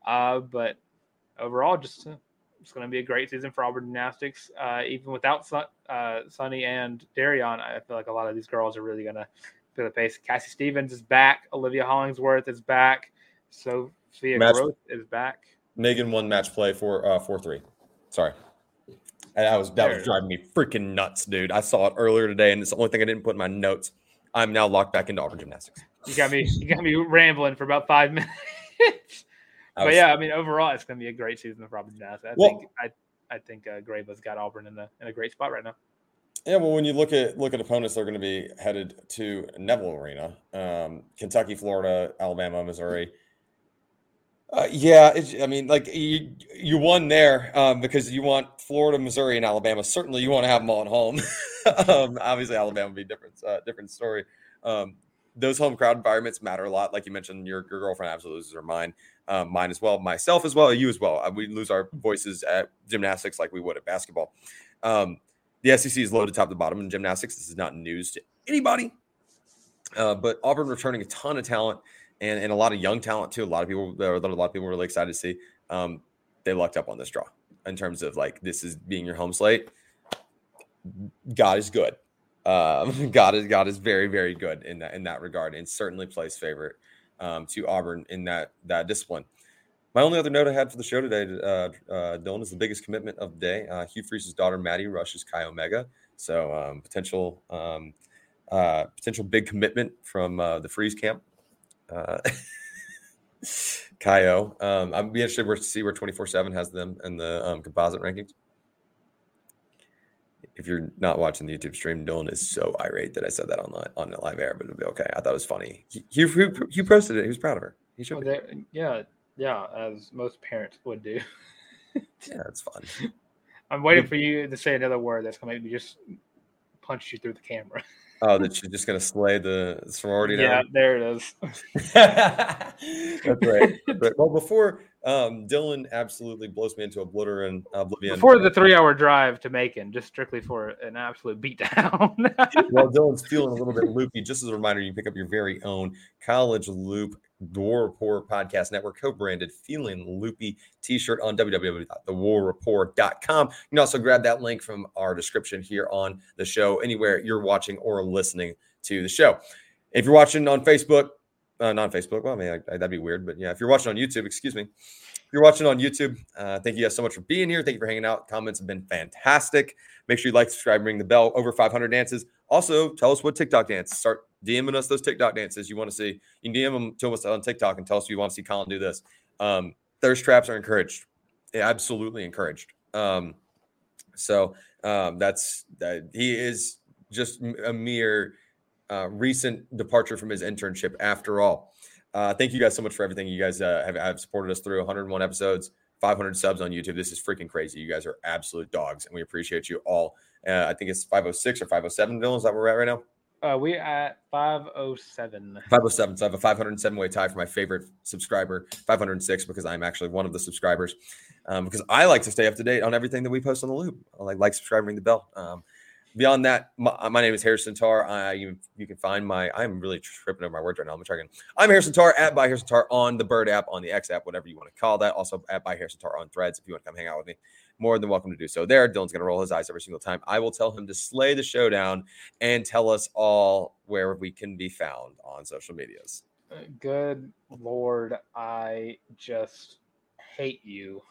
Speaker 2: Uh, but overall, just uh, it's going to be a great season for Auburn gymnastics. Uh, even without Sun, uh, Suni and Derrian, I feel like a lot of these girls are really going to feel the pace. Cassie Stevens is back. Olivia Hollingsworth is back. Sophia
Speaker 3: Match-
Speaker 2: Groth is back.
Speaker 3: Megan won match play for uh, four three. Sorry. And that was that was driving me freaking nuts, dude. I saw it earlier today, and it's the only thing I didn't put in my notes. I'm now locked back into Auburn gymnastics.
Speaker 2: You got me. You got me rambling for about five minutes. But
Speaker 3: was-
Speaker 2: yeah, I mean, overall, it's going to be a great season for Auburn gymnastics. I
Speaker 3: Well-
Speaker 2: think I, I think uh, Graba's got Auburn in a in a great spot right now.
Speaker 3: Yeah, well, when you look at look at opponents, they're going to be headed to Neville Arena, um, Kentucky, Florida, Alabama, Missouri. Uh, yeah, it's, I mean, like you you won there um, because you want Florida, Missouri, and Alabama. Certainly, you want to have them all at home. um, obviously, Alabama would be different uh, different story. Um, those home crowd environments matter a lot. Like you mentioned, your, your girlfriend absolutely loses her mind. Um, mine as well, myself as well, you as well. Uh, we lose our voices at gymnastics like we would at basketball. Um, the SEC is loaded top to bottom in gymnastics. This is not news to anybody. Uh, but Auburn returning a ton of talent and, and a lot of young talent too. A lot of people, are a lot of people were really excited to see. Um, they lucked up on this draw in terms of like this is being your home slate. God is good. Um, God is God is very very good in that in that regard, and certainly plays favorite um, to Auburn in that that discipline. My only other note I had for the show today, uh, uh, Dylan, is the biggest commitment of the day. Uh, Hugh Freeze's daughter Maddie rushes Chi Omega, so um, potential um, uh, potential big commitment from uh, the Freeze camp. Uh, Kyo, um, I'd be interested to see where twenty four seven has them in the um, composite rankings. If you're not watching the YouTube stream, Dylan is so irate that I said that on the, on the live air, but it'll be okay. I thought it was funny. He, he, he posted it. He was proud of her. He should
Speaker 2: Well, yeah, yeah, as most parents would do.
Speaker 3: Yeah, it's fun.
Speaker 2: I'm waiting for you to say another word that's going to make me just punch you through the camera.
Speaker 3: Oh, that she's just gonna slay the sorority
Speaker 2: Yeah, there it is.
Speaker 3: That's right. But well, before um, Dylan absolutely blows me into oblivion. Oblivion.
Speaker 2: Before the three-hour drive to Macon, just strictly for an absolute beatdown.
Speaker 3: well, Dylan's feeling a little bit loopy. Just as a reminder, you pick up your very own College Loop War Report Podcast Network co-branded Feeling Loopy t-shirt on www.thewarreport.com. You can also grab that link from our description here on the show, anywhere you're watching or listening to the show. If you're watching on Facebook, uh, not on Facebook, well, I mean, I, I, that'd be weird, but yeah, if you're watching on YouTube, excuse me, you're watching on YouTube, uh, thank you guys so much for being here. Thank you for hanging out. Comments have been fantastic. Make sure you like, subscribe, ring the bell. Over 500 dances. Also, tell us what TikTok dance. Start DMing us those TikTok dances you want to see. You can DM them to us on TikTok and tell us if you want to see Colin do this. Um, thirst traps are encouraged. Yeah, absolutely encouraged. Um, so um, that's that. He is just a mere uh, recent departure from his internship. After all, uh, thank you guys so much for everything you guys uh, have, have supported us through. 101 episodes, 500 subs on YouTube. This is freaking crazy. You guys are absolute dogs, and we appreciate you all. Uh, I think it's 506 or 507 Dylan. Is that where we're at right now?
Speaker 2: Uh, we at 507.
Speaker 3: 507. So I have a 507 way tie for my favorite subscriber, 506, because I'm actually one of the subscribers. Um, because I like to stay up to date on everything that we post on the loop. I like like subscribing the bell. Um, beyond that, my, uh, my, name is Harrison Tarr. I you, you can find my I'm really tripping over my words right now. I'm try again. I'm Harrison Tarr at by Harrison Tarr on the Bird app, on the X app, whatever you want to call that. Also at by Harrison Tarr on Threads if you want to come hang out with me more than welcome to do so there. Dylan's going to roll his eyes every single time. I will tell him to slay the showdown and tell us all where we can be found on social medias.
Speaker 2: Uh, good Lord, I just hate you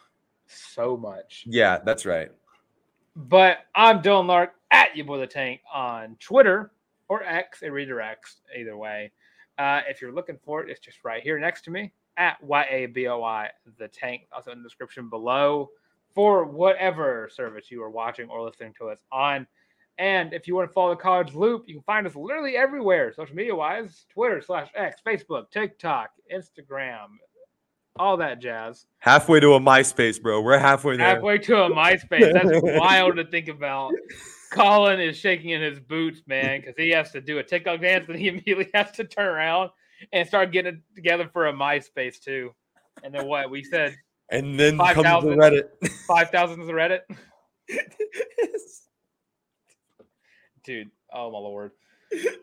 Speaker 2: so much.
Speaker 3: Yeah, that's right.
Speaker 2: But I'm Dylan Larck at you boy the tank on Twitter or X. It redirects either way. Uh, if you're looking for it, it's just right here next to me at Y A B O I the tank. Also in the description below for whatever service you are watching or listening to us on. And if you want to follow the college loop, you can find us literally everywhere, social media wise Twitter slash X, Facebook, TikTok, Instagram, all that jazz.
Speaker 3: Halfway to a MySpace, bro. We're halfway there.
Speaker 2: Halfway to a MySpace. That's wild to think about. Colin is shaking in his boots, man, because he has to do a TikTok dance and he immediately has to turn around and start getting it together for a MySpace too. And then what we said
Speaker 3: and then 5, comes 000, the Reddit.
Speaker 2: 5,000 is the Reddit? Dude, oh my lord.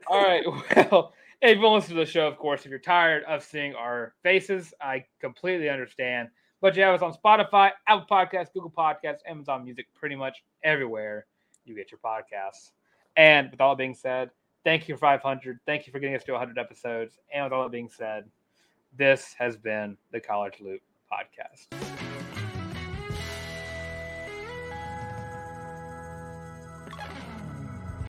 Speaker 2: All right. Well, if you listen to the show, of course, if you're tired of seeing our faces, I completely understand. But you have us on Spotify, Apple Podcasts, Google Podcasts, Amazon Music, pretty much everywhere you get your podcasts. And with all that being said, thank you for 500. Thank you for getting us to 100 episodes. And with all that being said, this has been the College Loop podcast.